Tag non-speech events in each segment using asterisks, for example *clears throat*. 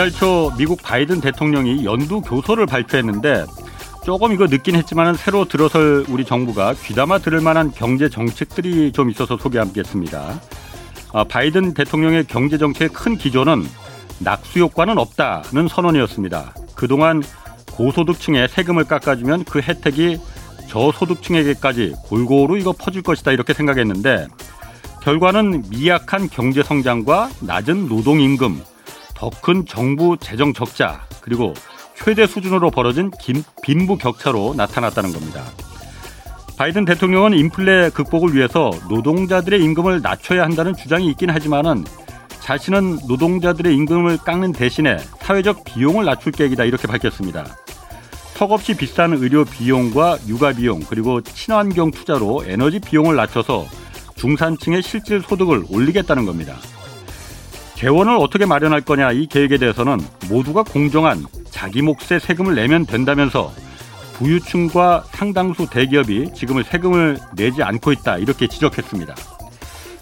이달 초 미국 바이든 대통령이 연두 교서를 발표했는데 조금 이거 늦긴 했지만 새로 들어설 우리 정부가 귀담아 들을 만한 경제 정책들이 좀 있어서 소개하겠습니다. 아, 바이든 대통령의 경제 정책의 큰 기조는 낙수 효과는 없다는 선언이었습니다. 그동안 고소득층에 세금을 깎아주면 그 혜택이 저소득층에게까지 골고루 이거 퍼질 것이다 이렇게 생각했는데 결과는 미약한 경제 성장과 낮은 노동 임금, 더 큰 정부 재정 적자, 그리고 최대 수준으로 벌어진 빈부 격차로 나타났다는 겁니다. 바이든 대통령은 인플레 극복을 위해서 노동자들의 임금을 낮춰야 한다는 주장이 있긴 하지만은 자신은 노동자들의 임금을 깎는 대신에 사회적 비용을 낮출 계획이다 이렇게 밝혔습니다. 턱없이 비싼 의료 비용과 육아 비용 그리고 친환경 투자로 에너지 비용을 낮춰서 중산층의 실질 소득을 올리겠다는 겁니다. 재원을 어떻게 마련할 거냐 이 계획에 대해서는 모두가 공정한 자기 몫의 세금을 내면 된다면서 부유층과 상당수 대기업이 지금은 세금을 내지 않고 있다 이렇게 지적했습니다.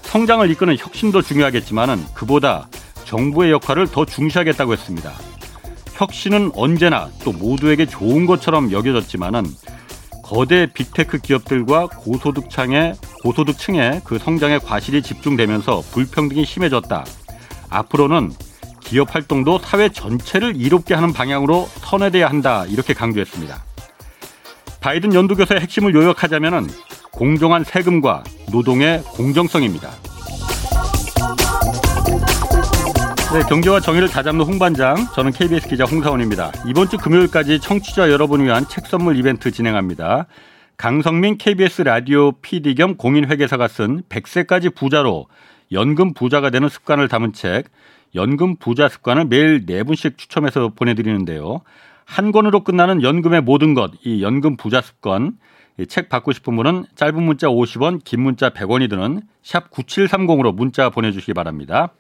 성장을 이끄는 혁신도 중요하겠지만은 그보다 정부의 역할을 더 중시하겠다고 했습니다. 혁신은 언제나 또 모두에게 좋은 것처럼 여겨졌지만은 거대 빅테크 기업들과 고소득층의 고소득층의 그 성장에 과실이 집중되면서 불평등이 심해졌다. 앞으로는 기업 활동도 사회 전체를 이롭게 하는 방향으로 선회돼야 한다. 이렇게 강조했습니다. 바이든 연두교사의 핵심을 요약하자면 공정한 세금과 노동의 공정성입니다. 네, 경제와 정의를 다잡는 홍반장, 저는 KBS 기자 홍사원입니다. 이번 주 금요일까지 청취자 여러분을 위한 책 선물 이벤트 진행합니다. 강성민 KBS 라디오 PD 겸 공인회계사가 쓴 100세까지 부자로 연금 부자가 되는 습관을 담은 책 연금 부자 습관을 매일 네 분씩 추첨해서 보내드리는데요. 한 권으로 끝나는 연금의 모든 것, 이 연금 부자 습관, 책 받고 싶은 분은 짧은 문자 50원, 긴 문자 100원이 드는 샵 9730으로 문자 보내주시기 바랍니다.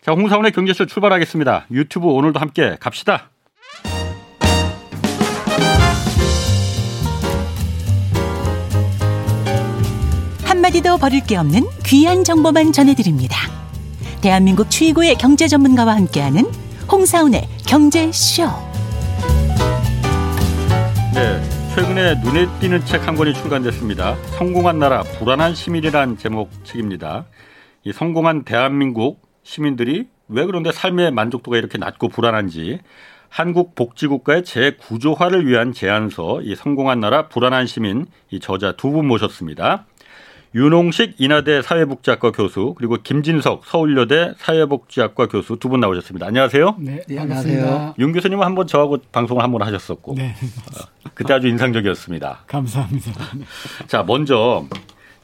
자, 홍사원의 경제쇼 출발하겠습니다. 유튜브 오늘도 함께 갑시다. 한마디도 버릴 게 없는 귀한 정보만 전해드립니다. 대한민국 최고의 경제 전문가와 함께하는 홍사운의 경제쇼. 네, 최근에 눈에 띄는 책 한 권이 출간됐습니다. 성공한 나라 불안한 시민이란 제목 책입니다. 이 성공한 대한민국 시민들이 왜 그런데 삶의 만족도가 이렇게 낮고 불안한지 한국 복지국가의 재구조화를 위한 제안서 이 성공한 나라 불안한 시민 이 저자 두 분 모셨습니다. 윤홍식 인하대 사회복지학과 교수 그리고 김진석 서울여대 사회복지학과 교수 두 분 나오셨습니다. 안녕하세요. 네, 네 안녕하세요. 윤 교수님은 한번 저하고 방송을 한 번 하셨었고 네. 어, 그때 아주 인상적이었습니다. *laughs* 감사합니다. 자, 먼저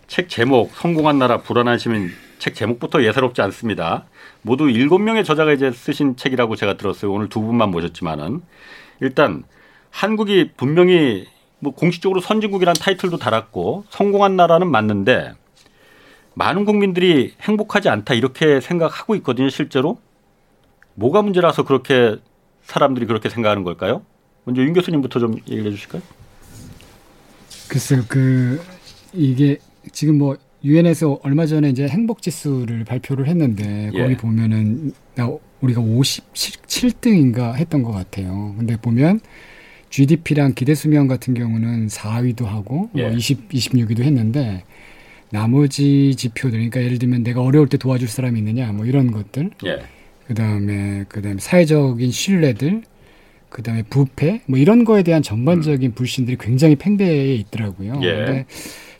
책 제목 성공한 나라 불안한 시민 책 제목부터 예사롭지 않습니다. 모두 일곱 명의 저자가 이제 쓰신 책이라고 제가 들었어요. 오늘 두 분만 모셨지만은 일단 한국이 분명히 뭐 공식적으로 선진국이라는 타이틀도 달았고 성공한 나라는 맞는데 많은 국민들이 행복하지 않다 이렇게 생각하고 있거든요, 실제로. 뭐가 문제라서 그렇게 사람들이 그렇게 생각하는 걸까요? 먼저 윤 교수님부터 좀 얘기해 주실까요? 글쎄요, 그 이게 지금 뭐 유엔에서 얼마 전에 이제 행복 지수를 발표를 했는데 거기 예. 보면은 우리가 57등인가 했던 것 같아요. 근데 보면 GDP랑 기대 수명 같은 경우는 4위도 하고 뭐 예. 뭐 20, 26위도 했는데 나머지 지표들 그러니까 예를 들면 내가 어려울 때 도와줄 사람이 있느냐 뭐 이런 것들 예. 그다음에 그다음에 사회적인 신뢰들 그다음에 부패 뭐 이런 거에 대한 전반적인 음. 불신들이 굉장히 팽배해 있더라고요. 예. 근데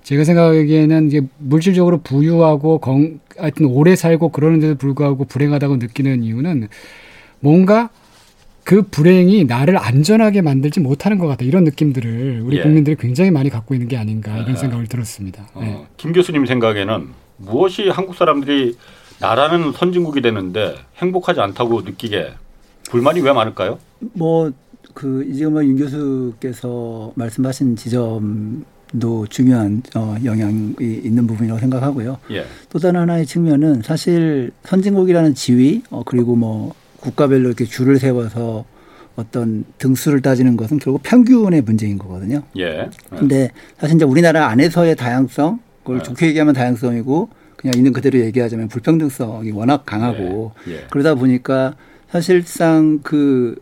제가 생각하기에는 이게 물질적으로 부유하고 건 하여튼 오래 살고 그러는데도 불구하고 불행하다고 느끼는 이유는 뭔가 그 불행이 나를 안전하게 만들지 못하는 것 같다 이런 느낌들을 우리 예. 국민들이 굉장히 많이 갖고 있는 게 아닌가 이런 아. 생각을 들었습니다. 어, 네. 김 교수님 생각에는 무엇이 한국 사람들이 나라는 선진국이 되는데 행복하지 않다고 느끼게 불만이 왜 많을까요? 뭐그 지금 윤 교수께서 말씀하신 지점도 중요한 어, 영향이 있는 부분이라고 생각하고요. 예. 또 다른 하나의 측면은 사실 선진국이라는 지위 어, 그리고 뭐 국가별로 이렇게 줄을 세워서 어떤 등수를 따지는 것은 결국 평균의 문제인 거거든요. 예. 근데 사실 이제 우리나라 안에서의 다양성, 그걸 예. 좋게 얘기하면 다양성이고 그냥 있는 그대로 얘기하자면 불평등성이 워낙 강하고 예. 예. 그러다 보니까 사실상 그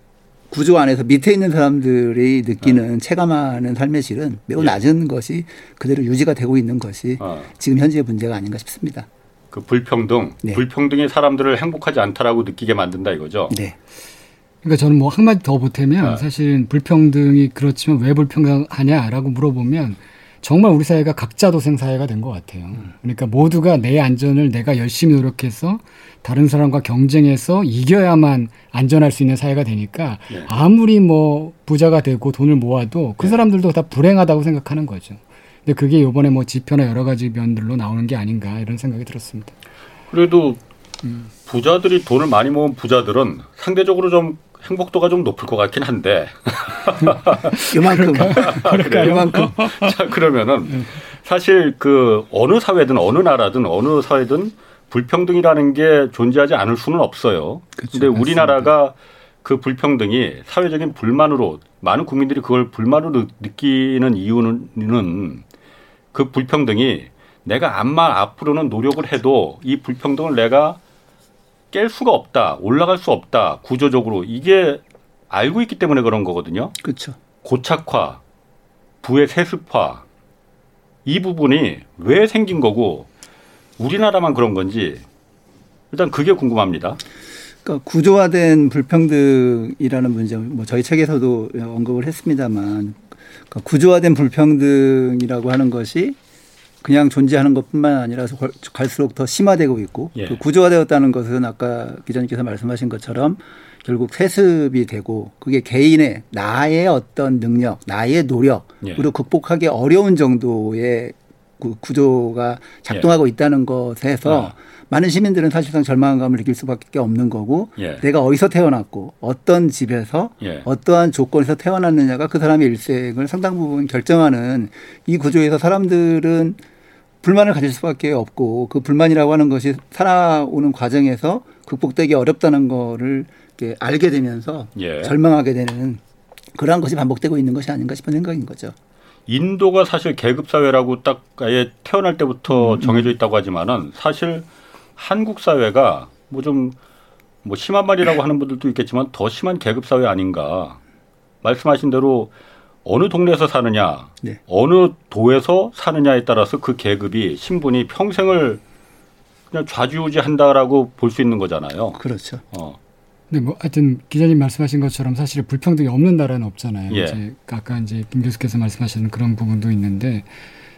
구조 안에서 밑에 있는 사람들이 느끼는 어. 체감하는 삶의 질은 매우 예. 낮은 것이 그대로 유지가 되고 있는 것이 어. 지금 현재의 문제가 아닌가 싶습니다. 그 불평등, 네. 불평등이 사람들을 행복하지 않다라고 느끼게 만든다 이거죠. 네. 그러니까 저는 뭐 한 마디 더 보태면 어. 사실은 불평등이 그렇지만 왜 불평등하냐라고 물어보면 정말 우리 사회가 각자 도생 사회가 된 것 같아요. 음. 그러니까 모두가 내 안전을 내가 열심히 노력해서 다른 사람과 경쟁해서 이겨야만 안전할 수 있는 사회가 되니까 네. 아무리 뭐 부자가 되고 돈을 모아도 그 네. 사람들도 다 불행하다고 생각하는 거죠. 근데 그게 이번에 뭐 지표나 여러 가지 면들로 나오는 게 아닌가 이런 생각이 들었습니다. 그래도 음. 부자들이 돈을 많이 모은 부자들은 상대적으로 좀 행복도가 좀 높을 것 같긴 한데. *laughs* 이만큼. *laughs* 이만큼. *laughs* 자, 그러면은 네. 사실 그 어느 사회든 어느 나라든 어느 사회든 불평등이라는 게 존재하지 않을 수는 없어요. 그렇 근데 우리나라가 그 불평등이 사회적인 불만으로 많은 국민들이 그걸 불만으로 느끼는 이유는 그 불평등이 내가 암만 앞으로는 노력을 해도 이 불평등을 내가 깰 수가 없다, 올라갈 수 없다, 구조적으로 이게 알고 있기 때문에 그런 거거든요. 그렇죠. 고착화, 부의 세습화 이 부분이 왜 생긴 거고 우리나라만 그런 건지 일단 그게 궁금합니다. 그러니까 구조화된 불평등이라는 문제, 뭐 저희 책에서도 언급을 했습니다만 그러니까 구조화된 불평등이라고 하는 것이 그냥 존재하는 것뿐만 아니라 갈수록 더 심화되고 있고 예. 그 구조화되었다는 것은 아까 기자님께서 말씀하신 것처럼 결국 세습이 되고 그게 개인의 나의 어떤 능력, 나의 노력으로 예. 극복하기 어려운 정도의 구조가 작동하고 예. 있다는 것에서 아. 많은 시민들은 사실상 절망감을 느낄 수밖에 없는 거고 예. 내가 어디서 태어났고 어떤 집에서 예. 어떠한 조건에서 태어났느냐가 그 사람의 일생을 상당 부분 결정하는 이 구조에서 사람들은 불만을 가질 수밖에 없고 그 불만이라고 하는 것이 살아오는 과정에서 극복되기 어렵다는 거를 이렇게 알게 되면서 예. 절망하게 되는 그러한 것이 반복되고 있는 것이 아닌가 싶은 생각인 거죠. 인도가 사실 계급 사회라고 딱 아예 태어날 때부터 음. 정해져 있다고 하지만은 사실 한국 사회가 뭐 좀뭐 뭐 심한 말이라고 하는 분들도 있겠지만 더 심한 계급 사회 아닌가. 말씀하신 대로 어느 동네에서 사느냐, 네. 어느 도에서 사느냐에 따라서 그 계급이 신분이 평생을 그냥 좌지우지한다라고 볼 수 있는 거잖아요. 그렇죠. 어. 네, 뭐 하여튼 기자님 말씀하신 것처럼 사실 불평등이 없는 나라는 없잖아요. 예. 이제 아까 이제 김 교수께서 말씀하신 그런 부분도 있는데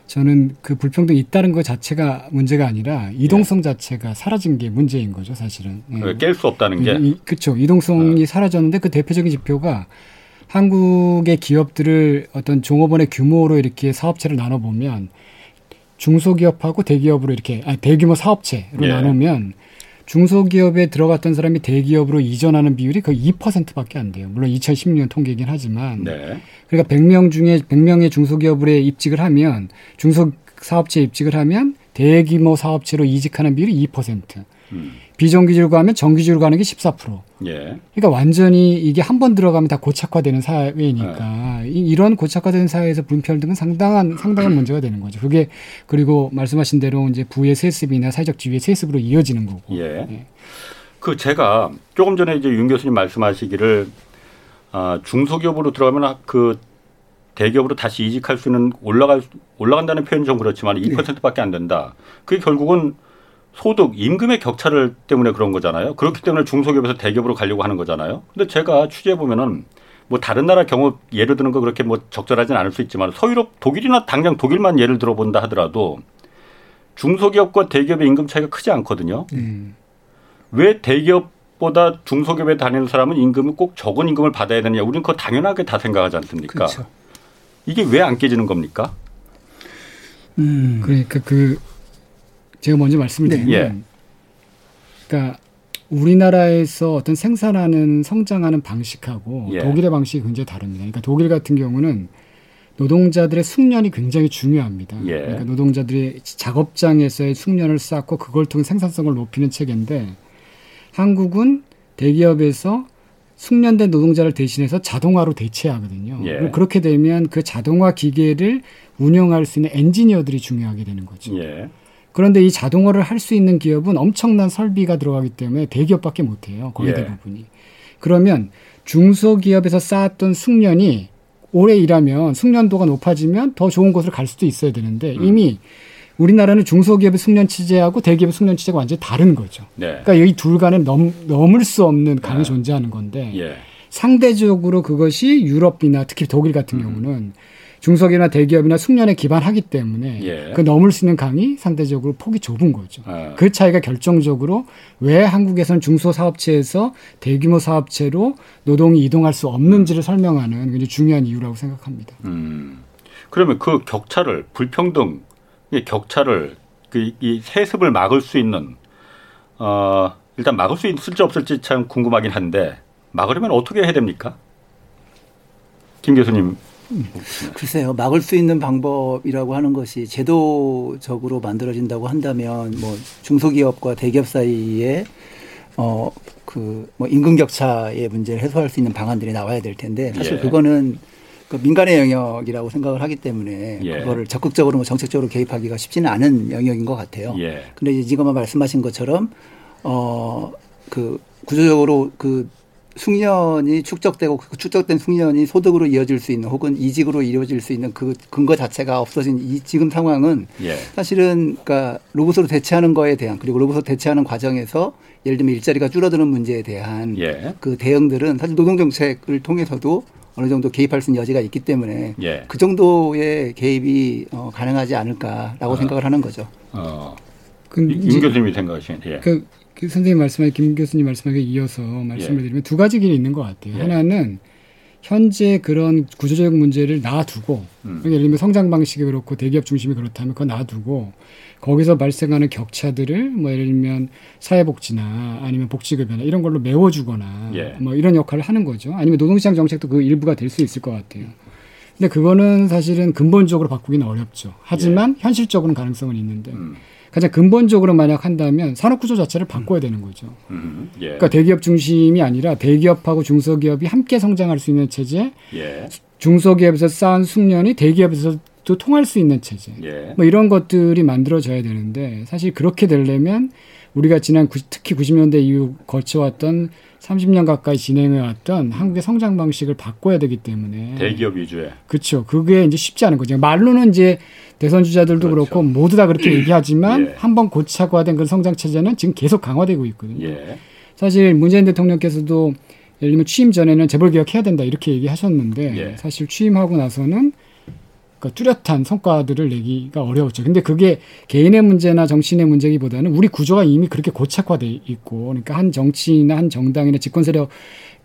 저는 그 불평등이 있다는 것 자체가 문제가 아니라 이동성 예. 자체가 사라진 게 문제인 거죠, 사실은. 예. 깰수 없다는 게. 그렇죠. 이동성이 어. 사라졌는데 그 대표적인 지표가 한국의 기업들을 어떤 종업원의 규모로 이렇게 사업체를 나눠 보면 중소기업하고 대기업으로 이렇게 아니 대규모 사업체로 예. 나누면 중소기업에 들어갔던 사람이 대기업으로 이전하는 비율이 거의 2%밖에 안 돼요. 물론 2016년 통계이긴 하지만. 네. 그러니까 100명 중에 100명의 중소기업에 입직을 하면 중소사업체에 입직을 하면 대규모 사업체로 이직하는 비율이 2%. 음. 비정규직으로 하면 정규직으로 가는 게 14%. 예. 그러니까 완전히 이게 한 번 들어가면 다 고착화되는 사회니까 예. 이런 고착화된 사회에서 불평등은 상당한 상당한 *clears throat* 문제가 되는 거죠. 그게 그리고 말씀하신 대로 이제 부의 세습이나 사회적 지위의 세습으로 이어지는 거고. 예. 예. 그 제가 조금 전에 이제 윤 교수님 말씀하시기를 아, 중소기업으로 들어가면 그 대기업으로 다시 이직할 수 있는 올라갈 올라간다는 표현이 좀 그렇지만 2%밖에 안 된다. 그게 결국은 소득, 임금의 격차를 때문에 그런 거잖아요. 그렇기 때문에 중소기업에서 대기업으로 가려고 하는 거잖아요. 근데 제가 취재해 보면은 뭐 다른 나라 경우 예를 드는 거 그렇게 뭐 적절하진 않을 수 있지만 서유럽 독일이나 당장 독일만 예를 들어본다 하더라도 중소기업과 대기업의 임금 차이가 크지 않거든요. 음. 왜 대기업보다 중소기업에 다니는 사람은 임금을 꼭 적은 임금을 받아야 되느냐? 우리는 그거 당연하게 다 생각하지 않습니까? 그렇죠. 이게 왜 안 깨지는 겁니까? 음. 그러니까 그 제가 먼저 말씀을 네. 드리면 네. 그러니까 우리나라에서 어떤 생산하는 성장하는 방식하고 예. 독일의 방식이 굉장히 다릅니다. 그러니까 독일 같은 경우는 노동자들의 숙련이 굉장히 중요합니다. 예. 그러니까 노동자들이 작업장에서의 숙련을 쌓고 그걸 통해 생산성을 높이는 체계인데 한국은 대기업에서 숙련된 노동자를 대신해서 자동화로 대체하거든요. 예. 그렇게 되면 그 자동화 기계를 운영할 수 있는 엔지니어들이 중요하게 되는 거죠. 예. 그런데 이 자동화를 할 수 있는 기업은 엄청난 설비가 들어가기 때문에 대기업밖에 못 해요. 거의 예. 대부분이. 그러면 중소기업에서 쌓았던 숙련이 오래 일하면 숙련도가 높아지면 더 좋은 곳을 갈 수도 있어야 되는데 음. 이미 우리나라는 중소기업의 숙련 취재하고 대기업의 숙련 취재가 완전히 다른 거죠. 네. 그러니까 이 둘 간은 넘, 넘을 수 없는 강이 네. 존재하는 건데 예. 상대적으로 그것이 유럽이나 특히 독일 같은 음. 경우는 중소기업이나 대기업이나 숙련에 기반하기 때문에 예. 그 넘을 수 있는 강이 상대적으로 폭이 좁은 거죠. 아. 그 차이가 결정적으로 왜 한국에서는 중소사업체에서 대규모 사업체로 노동이 이동할 수 없는지를 설명하는 굉장히 중요한 이유라고 생각합니다. 음. 그러면 그 격차를 불평등 격차를 그 이 세습을 막을 수 있는 어 일단 막을 수 있을지 없을지 참 궁금하긴 한데 막으려면 어떻게 해야 됩니까? 김 교수님 글쎄요, 막을 수 있는 방법이라고 하는 것이 제도적으로 만들어진다고 한다면 뭐 중소기업과 대기업 사이에 어, 그, 뭐 임금 격차의 문제를 해소할 수 있는 방안들이 나와야 될 텐데 사실 예. 그거는 그 민간의 영역이라고 생각을 하기 때문에 예. 그거를 적극적으로 뭐 정책적으로 개입하기가 쉽지는 않은 영역인 것 같아요. 예. 근데 이제 지금 말씀하신 것처럼 어, 그 구조적으로 그 숙련이 축적되고 그 축적된 숙련이 소득으로 이어질 수 있는 혹은 이직으로 이루어질 수 있는 그 근거 자체가 없어진 이 지금 상황은 예. 사실은 그러니까 로봇으로 대체하는 거에 대한 그리고 로봇으로 대체하는 과정에서 예를 들면 일자리가 줄어드는 문제에 대한 예. 그 대응들은 사실 노동 정책을 통해서도 어느 정도 개입할 수 있는 여지가 있기 때문에 예. 그 정도의 개입이 어, 가능하지 않을까라고 어. 생각을 하는 거죠. 어. 임 교수님이 생각하시는 예. 그그 선생님 말씀하신 김 교수님 말씀하게 이어서 말씀을 예. 드리면 두 가지 길이 있는 것 같아요. 예. 하나는 현재 그런 구조적 문제를 놔두고 음. 예를 들면 성장 방식이 그렇고 대기업 중심이 그렇다면 그거 놔두고 거기서 발생하는 격차들을 뭐 예를 들면 사회복지나 아니면 복지급여나 이런 걸로 메워주거나 예. 뭐 이런 역할을 하는 거죠. 아니면 노동시장 정책도 그 일부가 될 수 있을 것 같아요. 근데 그거는 사실은 근본적으로 바꾸기는 어렵죠. 하지만 예. 현실적으로는 가능성은 있는데 음. 가장 근본적으로 만약 한다면 산업 구조 자체를 바꿔야 되는 거죠. 음, 예. 그러니까 대기업 중심이 아니라 대기업하고 중소기업이 함께 성장할 수 있는 체제, 예. 중소기업에서 쌓은 숙련이 대기업에서도 통할 수 있는 체제, 예. 뭐 이런 것들이 만들어져야 되는데 사실 그렇게 되려면 우리가 지난 특히 90년대 이후 거쳐왔던 30년 가까이 진행해왔던 한국의 성장 방식을 바꿔야 되기 때문에 대기업 위주의 그렇죠. 그게 이제 쉽지 않은 거죠. 말로는 이제 대선 주자들도 그렇죠. 그렇고 모두 다 그렇게 *clears throat* 얘기하지만 예. 한번 고착화된 그런 성장 체제는 지금 계속 강화되고 있거든요. 예. 사실 문재인 대통령께서도 예를 들면 취임 전에는 재벌 개혁해야 된다 이렇게 얘기하셨는데 예. 사실 취임하고 나서는 그러니까 뚜렷한 성과들을 내기가 어려웠죠. 근데 그게 개인의 문제나 정치인의 문제기보다는 우리 구조가 이미 그렇게 고착화돼 있고, 그러니까 한 정치나 한 정당이나 집권 세력의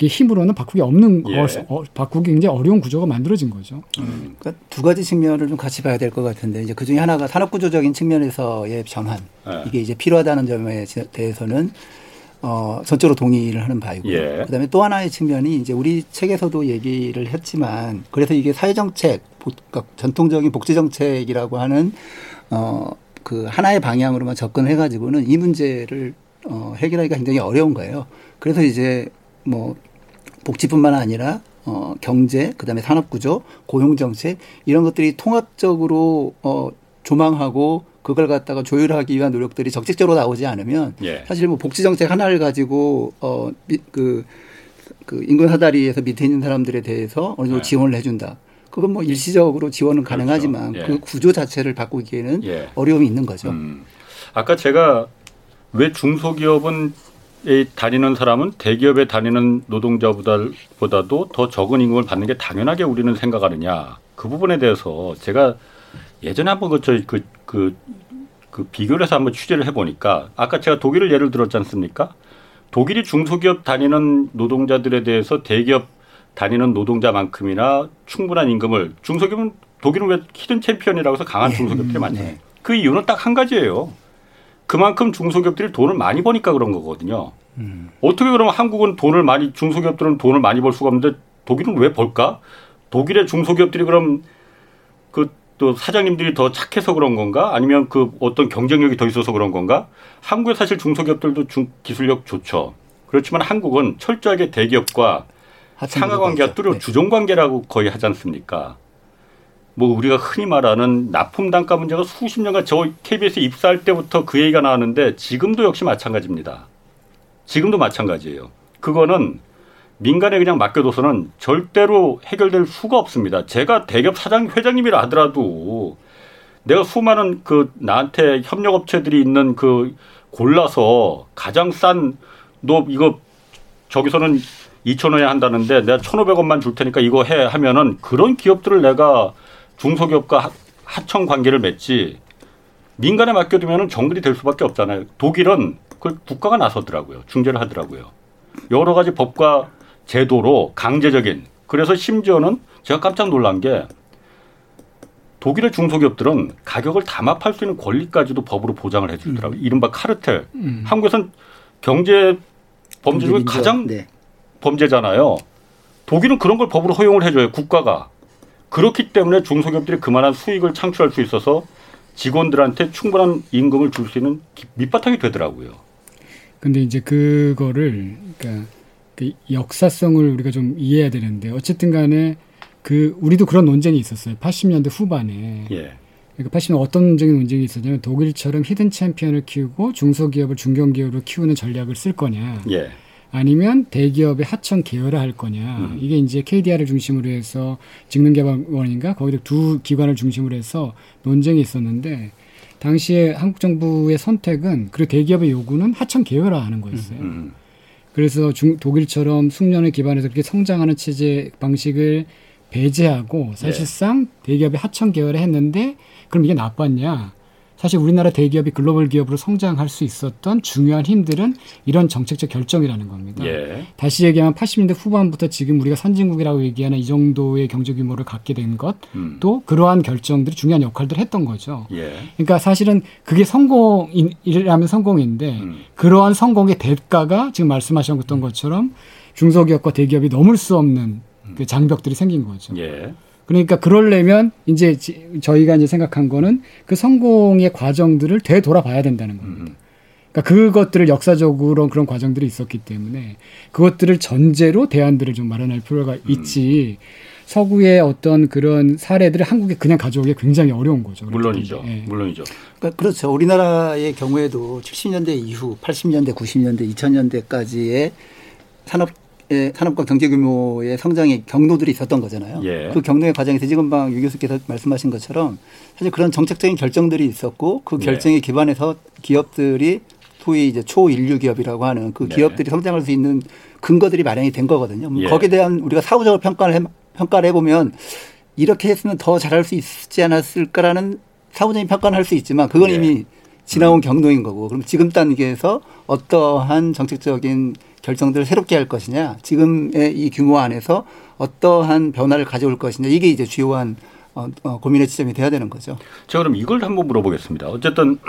힘으로는 바꾸기 없는 예. 어, 바꾸기 굉장히 어려운 구조가 만들어진 거죠. 음. 그러니까 두 가지 측면을 좀 같이 봐야 될 것 같은데 이제 그 중에 하나가 산업구조적인 측면에서의 전환 예. 이게 이제 필요하다는 점에 대해서는 어, 전적으로 동의를 하는 바이고. 예. 그 다음에 또 하나의 측면이 이제 우리 책에서도 얘기를 했지만 그래서 이게 사회정책, 그러니까 전통적인 복지 정책이라고 하는 어, 그 하나의 방향으로만 접근해 가지고는 이 문제를 어, 해결하기가 굉장히 어려운 거예요. 그래서 이제 뭐 복지뿐만 아니라 어, 경제, 그 다음에 산업 구조, 고용 정책 이런 것들이 통합적으로 어, 조망하고 그걸 갖다가 조율하기 위한 노력들이 적극적으로 나오지 않으면 예. 사실 뭐 복지 정책 하나를 가지고 어그 그 인근 사다리에서 밑에 있는 사람들에 대해서 어느 정도 예. 지원을 해준다. 그건 뭐 일시적으로 지원은 그렇죠. 가능하지만 예. 그 구조 자체를 바꾸기에는 예. 어려움이 있는 거죠. 음. 아까 제가 왜 중소기업은 다니는 사람은 대기업에 다니는 노동자보다도 더 적은 임금을 받는 게 당연하게 우리는 생각하느냐 그 부분에 대해서 제가 예전에 한번 그, 저, 그, 그, 그 비교를 해서 한번 취재를 해보니까 아까 제가 독일을 예를 들었지 않습니까? 독일이 중소기업 다니는 노동자들에 대해서 대기업 다니는 노동자만큼이나 충분한 임금을 중소기업은 독일은 왜 히든 챔피언이라고 해서 강한 네. 중소기업들이 음, 많잖아요. 네. 그 이유는 딱 한 가지예요. 그만큼 중소기업들이 돈을 많이 버니까 그런 거거든요. 음. 어떻게 그러면 한국은 돈을 많이 중소기업들은 돈을 많이 벌 수가 없는데 독일은 왜 벌까? 독일의 중소기업들이 그럼 그 또 사장님들이 더 착해서 그런 건가? 아니면 그 어떤 경쟁력이 더 있어서 그런 건가? 한국의 사실 중소기업들도 중, 기술력 좋죠. 그렇지만 한국은 철저하게 대기업과 상하 관계가 뚜렷 네. 주종 관계라고 거의 하지 않습니까? 뭐 우리가 흔히 말하는 납품 단가 문제가 수십 년간 저 KBS 입사할 때부터 그 얘기가 나왔는데 지금도 역시 마찬가지입니다. 지금도 마찬가지예요. 그거는 민간에 그냥 맡겨둬서는 절대로 해결될 수가 없습니다. 제가 대기업 사장 회장님이라 하더라도 내가 수많은 그 나한테 협력업체들이 있는 그 골라서 가장 싼 너 이거 저기서는 2천 원에 한다는데 내가 1,500원만 줄 테니까 이거 해 하면은 그런 기업들을 내가 중소기업과 하청 관계를 맺지 민간에 맡겨두면은 정글이 될 수밖에 없잖아요. 독일은 그걸 국가가 나서더라고요. 중재를 하더라고요. 여러 가지 법과 제도로 강제적인 그래서 심지어는 제가 깜짝 놀란 게 독일의 중소기업들은 가격을 담합할 수 있는 권리까지도 법으로 보장을 해주더라고요. 음. 이른바 카르텔. 음. 한국에선 경제 범죄 중에 가장 네. 범죄잖아요. 독일은 그런 걸 법으로 허용을 해줘요. 국가가. 그렇기 때문에 중소기업들이 그만한 수익을 창출할 수 있어서 직원들한테 충분한 임금을 줄 수 있는 밑바탕이 되더라고요. 근데 이제 그거를 그러니까 그 역사성을 우리가 좀 이해해야 되는데 어쨌든 간에 그 우리도 그런 논쟁이 있었어요. 80년대 후반에. 예. 그러니까 80년 어떤 논쟁이 논쟁이 있었냐면 독일처럼 히든 챔피언을 키우고 중소기업을 중견기업으로 키우는 전략을 쓸 거냐. 예. 아니면 대기업의 하청 계열화 할 거냐. 음. 이게 이제 KDR을 중심으로 해서 직능개발원인가 거기도 두 기관을 중심으로 해서 논쟁이 있었는데 당시에 한국 정부의 선택은 그리고 대기업의 요구는 하청 계열화 하는 거였어요. 음. 음. 그래서 중, 독일처럼 숙련을 기반해서 그렇게 성장하는 체제 방식을 배제하고 사실상 네. 대기업의 하청 계열을 했는데 그럼 이게 나빴냐? 사실 우리나라 대기업이 글로벌 기업으로 성장할 수 있었던 중요한 힘들은 이런 정책적 결정이라는 겁니다. 예. 다시 얘기하면 80년대 후반부터 지금 우리가 선진국이라고 얘기하는 이 정도의 경제 규모를 갖게 된 것, 음. 또 그러한 결정들이 중요한 역할들을 했던 거죠. 예. 그러니까 사실은 그게 성공이라면 성공인데 음. 그러한 성공의 대가가 지금 말씀하셨던 것처럼 중소기업과 대기업이 넘을 수 없는 그 장벽들이 생긴 거죠. 예. 그러니까 그러려면 이제 저희가 이제 생각한 거는 그 성공의 과정들을 되돌아봐야 된다는 겁니다. 음. 그러니까 그것들을 역사적으로 그런 과정들이 있었기 때문에 그것들을 전제로 대안들을 좀 마련할 필요가 음. 있지. 서구의 어떤 그런 사례들을 한국에 그냥 가져오기 굉장히 어려운 거죠. 물론이죠. 네. 물론이죠. 그러니까 그렇죠. 우리나라의 경우에도 70년대 이후 80년대, 90년대, 2000년대까지의 산업 예, 산업과 경제 규모의 성장의 경로들이 있었던 거잖아요. 예. 그 경로의 과정에서 지금 방 유 교수께서 말씀하신 것처럼 사실 그런 정책적인 결정들이 있었고 그 예. 결정에 예. 기반해서 기업들이 소위 이제 초인류 기업이라고 하는 그 네. 기업들이 성장할 수 있는 근거들이 마련이 된 거거든요. 예. 거기에 대한 우리가 사후적으로 평가를 해, 평가를 해보면 이렇게 했으면 더 잘할 수 있지 않았을까라는 사후적인 평가는 할 수 있지만 그건 예. 이미 지나온 음. 경로인 거고 그럼 지금 단계에서 어떠한 정책적인 결정들을 새롭게 할 것이냐, 지금의 이 규모 안에서 어떠한 변화를 가져올 것이냐, 이게 이제 주요한 어, 어, 고민의 지점이 돼야 되는 거죠. 제가 그럼 이걸 한번 물어보겠습니다. 어쨌든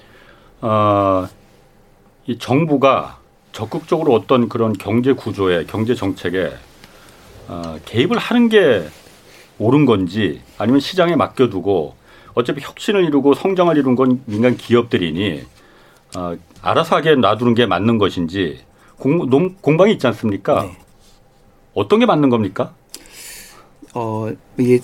*clears throat* 어, 이 정부가 적극적으로 어떤 그런 경제 구조에 경제 정책에 어, 개입을 하는 게 옳은 건지 아니면 시장에 맡겨두고 어차피 혁신을 이루고 성장을 이룬 건 민간 기업들이니 어, 알아서 하게 놔두는 게 맞는 것인지 공, 농, 공방이 있지 않습니까? 네. 어떤 게 맞는 겁니까? 어, 이게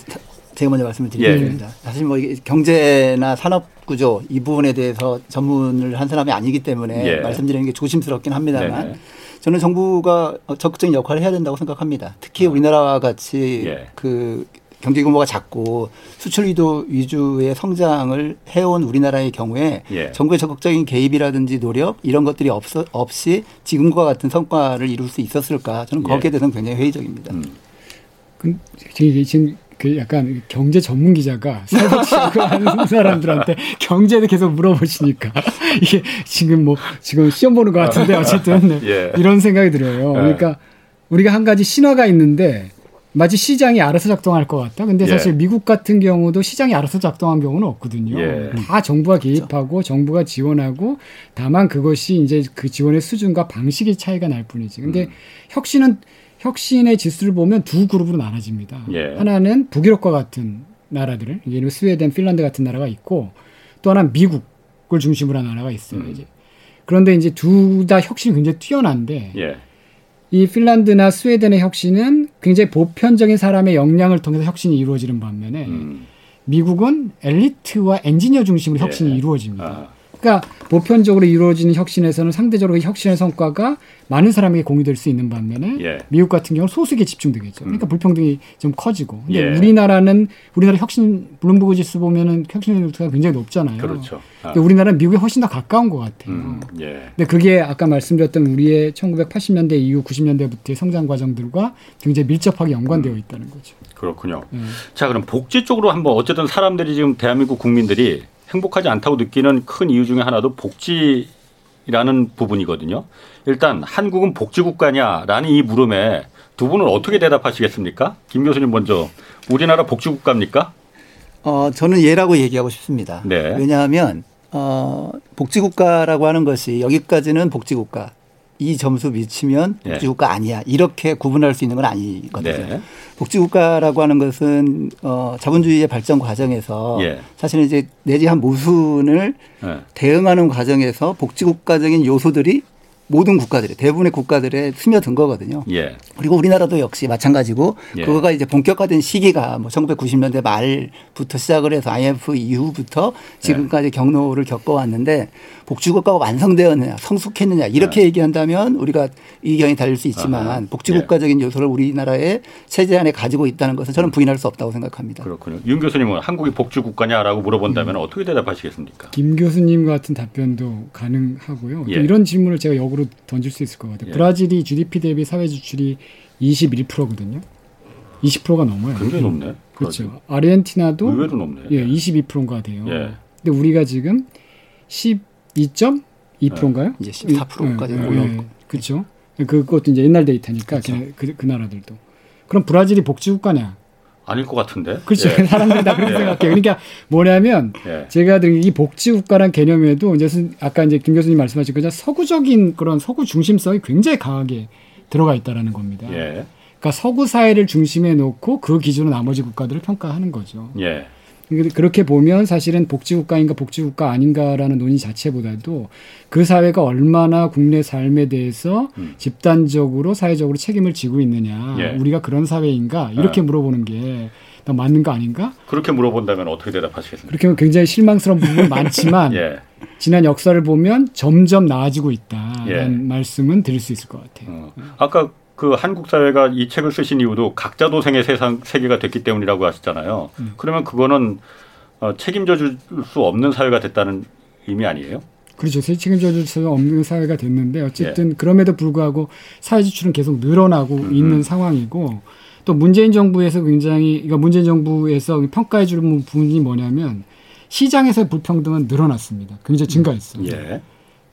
제가 먼저 말씀을 드리겠습니다. 예. 사실 뭐 경제나 산업 구조 이 부분에 대해서 전문을 한 사람이 아니기 때문에 예. 말씀드리는 게 조심스럽긴 합니다만 네네. 저는 정부가 적극적인 역할을 해야 된다고 생각합니다. 특히 아. 우리나라와 같이 예. 그 경제 규모가 작고 수출 위도 위주의 성장을 해온 우리나라의 경우에 예. 정부의 적극적인 개입이라든지 노력 이런 것들이 없, 없이 지금과 같은 성과를 이룰 수 있었을까 저는 거기에 예. 대해서는 굉장히 회의적입니다. 음. 그, 지금 그 약간 경제 전문 기자가 살벌치고 *laughs* 하는 사람들한테 경제를 계속 물어보시니까 *laughs* 이게 지금 뭐 지금 시험 보는 것 같은데 *laughs* 어쨌든 예. 이런 생각이 들어요. 예. 그러니까 우리가 한 가지 신화가 있는데 마치 시장이 알아서 작동할 것 같다. 근데 사실 예. 미국 같은 경우도 시장이 알아서 작동한 경우는 없거든요. 예. 다 정부가 개입하고 그렇죠. 정부가 지원하고 다만 그것이 이제 그 지원의 수준과 방식의 차이가 날 뿐이지. 근데 음. 혁신은 혁신의 지수를 보면 두 그룹으로 나눠집니다. 예. 하나는 북유럽과 같은 나라들을 예를 스웨덴, 핀란드 같은 나라가 있고 또 하나 는 미국을 중심으로 한 나라가 있어요. 음. 이제 그런데 이제 둘 다 혁신이 굉장히 뛰어난데 예. 이 핀란드나 스웨덴의 혁신은 굉장히 보편적인 사람의 역량을 통해서 혁신이 이루어지는 반면에 음. 미국은 엘리트와 엔지니어 중심으로 예. 혁신이 이루어집니다. 아. 그러니까 보편적으로 이루어지는 혁신에서는 상대적으로 그 혁신의 성과가 많은 사람에게 공유될 수 있는 반면에 예. 미국 같은 경우는 소수에게 집중되겠죠. 그러니까 음. 불평등이 좀 커지고. 근데 예. 우리나라는 우리나라 혁신 블룸버그 지수 보면은 혁신률가 굉장히 높잖아요. 그렇죠. 아. 근데 우리나라는 미국에 훨씬 더 가까운 것 같아요. 음. 예. 근데 그게 아까 말씀드렸던 우리의 1980년대 이후 90년대부터의 성장 과정들과 굉장히 밀접하게 연관되어 음. 있다는 거죠. 그렇군요. 음. 자, 그럼 복지 쪽으로 한번 어쨌든 사람들이 지금 대한민국 국민들이 행복하지 않다고 느끼는 큰 이유 중에 하나도 복지 라는 부분이거든요. 일단 한국은 복지국가냐라는 이 물음에 두 분은 어떻게 대답하시겠습니까? 김 교수님 먼저 우리나라 복지국가입니까? 어, 저는 예라고 얘기하고 싶습니다. 네. 왜냐하면 어, 복지국가라고 하는 것이 여기까지는 복지국가, 이 점수 미치면 네. 복지국가 아니야 이렇게 구분할 수 있는 건 아니거든요. 네. 복지국가라고 하는 것은 어, 자본주의의 발전 과정에서 예. 사실은 이제 내지 한 모순을 네. 대응하는 과정에서 복지국가적인 요소들이 모든 국가들이 대부분의 국가들에 스며든 거거든요. 예. 그리고 우리나라도 역시 마찬가지고 예. 그거가 이제 본격화된 시기가 뭐 1990년대 말부터 시작을 해서 IMF 이후부터 지금까지 예. 경로를 겪어왔는데 복지국가가 완성되었느냐 성숙했느냐 이렇게 예. 얘기한다면 우리가 이견이 달릴 수 있지만 아하. 복지국가적인 예. 요소를 우리나라의 체제 안에 가지고 있다는 것은 저는 부인할 수 없다고 생각합니다. 그렇군요. 윤 교수님은 한국이 복지국가냐라고 물어본다면 음. 어떻게 대답하시겠습니까? 김 교수님 같은 답변도 가능하고요. 예. 이런 질문을 제가 역으로 던질 수 있을 것 같아요. 예. 브라질이 GDP 대비 사회 지출이 21%거든요. 20%가 넘어요. 굉장히 높네. 그렇죠. 아르헨티나도 의외로 높네. 예, 22%가 돼요. 예. 근데 우리가 지금 12.2%인가요? 이제 14%까지 예, 올라. 예, 그렇죠. 그것도 이제 옛날 데이터니까 그렇죠. 그, 그 나라들도. 그럼 브라질이 복지국가냐? 아닐 것 같은데. 그렇죠. 예. 사람들이 다 그렇게 예. 생각해요. 그러니까 뭐냐면 예. 제가 이 복지국가란 개념에도 이제 아까 이제 김 교수님 말씀하신 그냥 서구적인 그런 서구 중심성이 굉장히 강하게 들어가 있다라는 겁니다. 예. 그러니까 서구 사회를 중심에 놓고 그 기준으로 나머지 국가들을 평가하는 거죠. 예. 그렇게 보면 사실은 복지국가인가 복지국가 아닌가라는 논의 자체보다도 그 사회가 얼마나 국내 삶에 대해서 음. 집단적으로 사회적으로 책임을 지고 있느냐 예. 우리가 그런 사회인가 이렇게 아. 물어보는 게 맞는 거 아닌가? 그렇게 물어본다면 어떻게 대답하시겠습니까? 그렇게 하면 굉장히 실망스러운 부분은 많지만 *laughs* 예. 지난 역사를 보면 점점 나아지고 있다는 예. 말씀은 드릴 수 있을 것 같아요. 어. 아까 그 한국 사회가 이 책을 쓰신 이유도 각자 도생의 세상 세계가 됐기 때문이라고 하셨잖아요. 음. 그러면 그거는 어, 책임져 줄 수 없는 사회가 됐다는 의미 아니에요? 그렇죠. 책임져 줄 수 없는 사회가 됐는데 어쨌든 예. 그럼에도 불구하고 사회 지출은 계속 늘어나고 음. 있는 상황이고 또 문재인 정부에서 굉장히 그러니까 문재인 정부에서 평가해 주는 부분이 뭐냐면 시장에서의 불평등은 늘어났습니다. 굉장히 증가했어요. 예.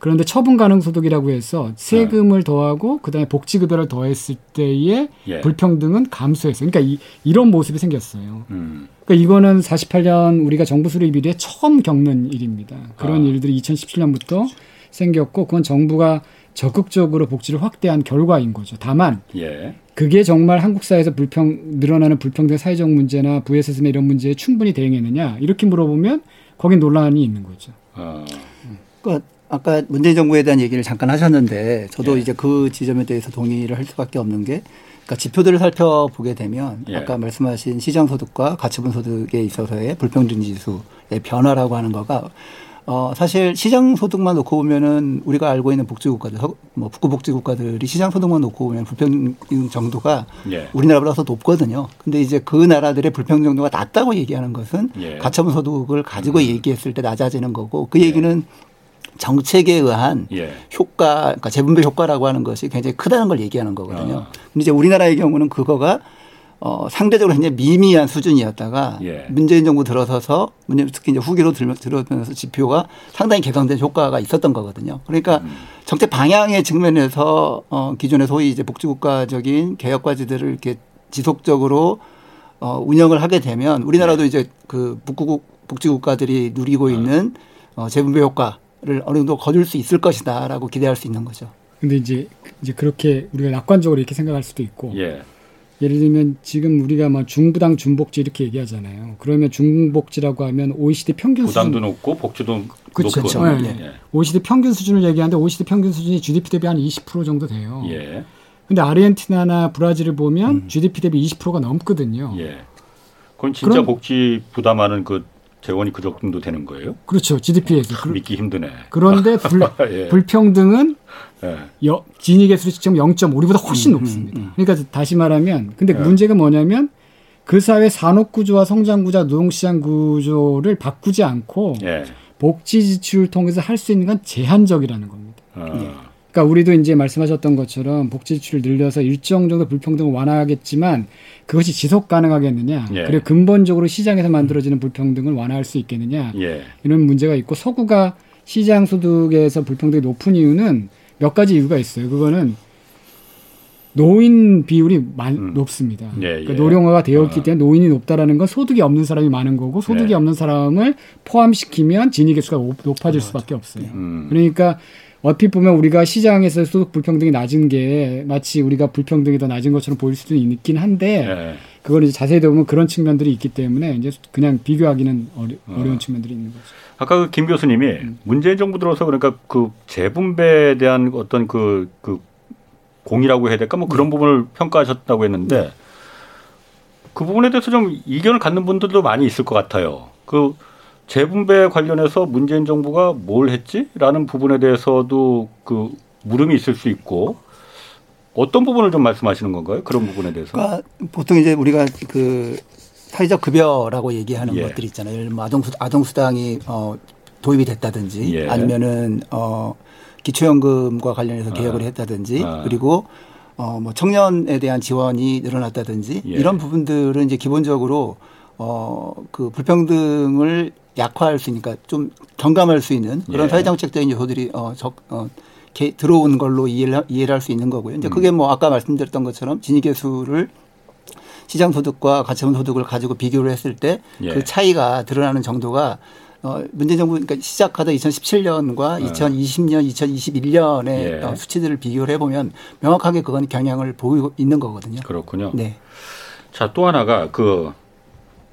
그런데 처분 가능 소득이라고 해서 세금을 네. 더하고 그다음에 복지급여를 더했을 때의 예. 불평등은 감소했어요. 그러니까 이, 이런 모습이 생겼어요. 음. 그러니까 이거는 48년 우리가 정부 수립 이래 처음 겪는 일입니다. 그런 아. 일들이 2017년부터 생겼고 그건 정부가 적극적으로 복지를 확대한 결과인 거죠. 다만 예. 그게 정말 한국 사회에서 불평 늘어나는 불평등 사회적 문제나 부의세습 이런 문제에 충분히 대응했느냐 이렇게 물어보면 거긴 논란이 있는 거죠. 아. 그러니까 아까 문재인 정부에 대한 얘기를 잠깐 하셨는데 저도 예. 이제 그 지점에 대해서 동의를 할 수밖에 없는 게 그러니까 지표들을 살펴보게 되면 예. 아까 말씀하신 시장 소득과 가처분 소득에 있어서의 불평등 지수의 변화라고 하는 거가 어 사실 시장 소득만 놓고 보면은 우리가 알고 있는 복지 국가들 뭐 북부 복지 국가들이 시장 소득만 놓고 보면 불평등 정도가 예. 우리나라보다 더 높거든요. 근데 이제 그 나라들의 불평등 정도가 낮다고 얘기하는 것은 예. 가처분 소득을 가지고 음. 얘기했을 때 낮아지는 거고 그 얘기는 정책에 의한 예. 효과, 그러니까 재분배 효과라고 하는 것이 굉장히 크다는 걸 얘기하는 거거든요. 아. 근데 이제 우리나라의 경우는 그거가 어, 상대적으로 굉장히 미미한 수준이었다가 예. 문재인 정부 들어서서 문재인 특히 이제 후기로 들어오면서 지표가 상당히 개선된 효과가 있었던 거거든요. 그러니까 음. 정책 방향의 측면에서 어, 기존의 소위 이제 복지국가적인 개혁 과제들을 이렇게 지속적으로 어, 운영을 하게 되면 우리나라도 네. 이제 그 북구 복지국가들이 누리고 아. 있는 어, 재분배 효과 를 어느 정도 거둘 수 있을 것이다라고 기대할 수 있는 거죠. 근데 이제 이제 그렇게 우리가 낙관적으로 이렇게 생각할 수도 있고 예. 예를 들면 지금 우리가 막 중부당 중복지 이렇게 얘기하잖아요. 그러면 중복지라고 하면 OECD 평균 부담도 수준 높고 복지도 그렇죠. 높고 네. 예. OECD 평균 수준을 얘기하는데 OECD 평균 수준이 GDP 대비 한 20% 정도 돼요. 예. 근데 아르헨티나나 브라질을 보면 음. GDP 대비 20%가 넘거든요. 예. 그건 진짜 그럼, 복지 부담하는 그 재원이 그 정도 되는 거예요? 그렇죠. GDP에서. 그, 믿기 힘드네. 그런데 불, *laughs* 예. 불평등은 예. 여, 지니 계수로 지금 0.5 우리보다 훨씬 음, 음, 높습니다. 음, 그러니까 다시 말하면 근데 예. 문제가 뭐냐면 그 사회 산업 구조와 성장 구조, 노동 시장 구조를 바꾸지 않고 예. 복지 지출을 통해서 할 수 있는 건 제한적이라는 겁니다. 아. 예. 그러니까 우리도 이제 말씀하셨던 것처럼 복지 지출을 늘려서 일정 정도 불평등을 완화하겠지만 그것이 지속 가능하겠느냐 예. 그리고 근본적으로 시장에서 만들어지는 불평등을 완화할 수 있겠느냐 예. 이런 문제가 있고 서구가 시장 소득에서 불평등이 높은 이유는 몇 가지 이유가 있어요. 그거는 노인 비율이 많, 음. 높습니다. 예, 그러니까 예. 노령화가 되었기 아. 때문에 노인이 높다라는 건 소득이 없는 사람이 많은 거고 소득이 예. 없는 사람을 포함시키면 진위 계수가 높아질 수밖에 없어요. 음. 그러니까 어떻게 보면 우리가 시장에서 소득 불평등이 낮은 게 마치 우리가 불평등이 더 낮은 것처럼 보일 수도 있긴 한데 네. 그걸 이제 자세히 보면 그런 측면들이 있기 때문에 이제 그냥 비교하기는 어려, 어. 려운 측면들이 있는 거죠. 아까 그 김 교수님이 음. 문재인 정부 들어서 그러니까 그 재분배에 대한 어떤 그, 그 공이라고 해야 될까 뭐 그런 네. 부분을 평가하셨다고 했는데 네. 그 부분에 대해서 좀 이견을 갖는 분들도 많이 있을 것 같아요. 그 재분배 관련해서 문재인 정부가 뭘 했지라는 부분에 대해서도 그 물음이 있을 수 있고 어떤 부분을 좀 말씀하시는 건가요? 그런 부분에 대해서. 그러니까 보통 이제 우리가 그 사회적 급여라고 얘기하는 예. 것들 있잖아요. 예를 들면 아동수, 아동수당이 어, 도입이 됐다든지 예. 아니면은 어, 기초연금과 관련해서 개혁을 아. 했다든지 아. 그리고 어, 뭐 청년에 대한 지원이 늘어났다든지 예. 이런 부분들은 이제 기본적으로 어, 그 불평등을 약화할 수 있으니까 좀 경감할 수 있는 그런 예. 사회정책적인 요소들이 어, 적, 어, 게, 들어온 걸로 이해를, 이해를 할 수 있는 거고요. 이제 음. 그게 뭐 아까 말씀드렸던 것처럼 진위계수를 시장 소득과 가처분 소득을 가지고 비교를 했을 때그 예. 차이가 드러나는 정도가 어, 문재인 정부 그러니까 시작하다 2017년과 예. 2020년, 2021년의 예. 어, 수치들을 비교를 해보면 명확하게 그건 경향을 보이고 있는 거거든요. 그렇군요. 네. 자, 또 하나가 그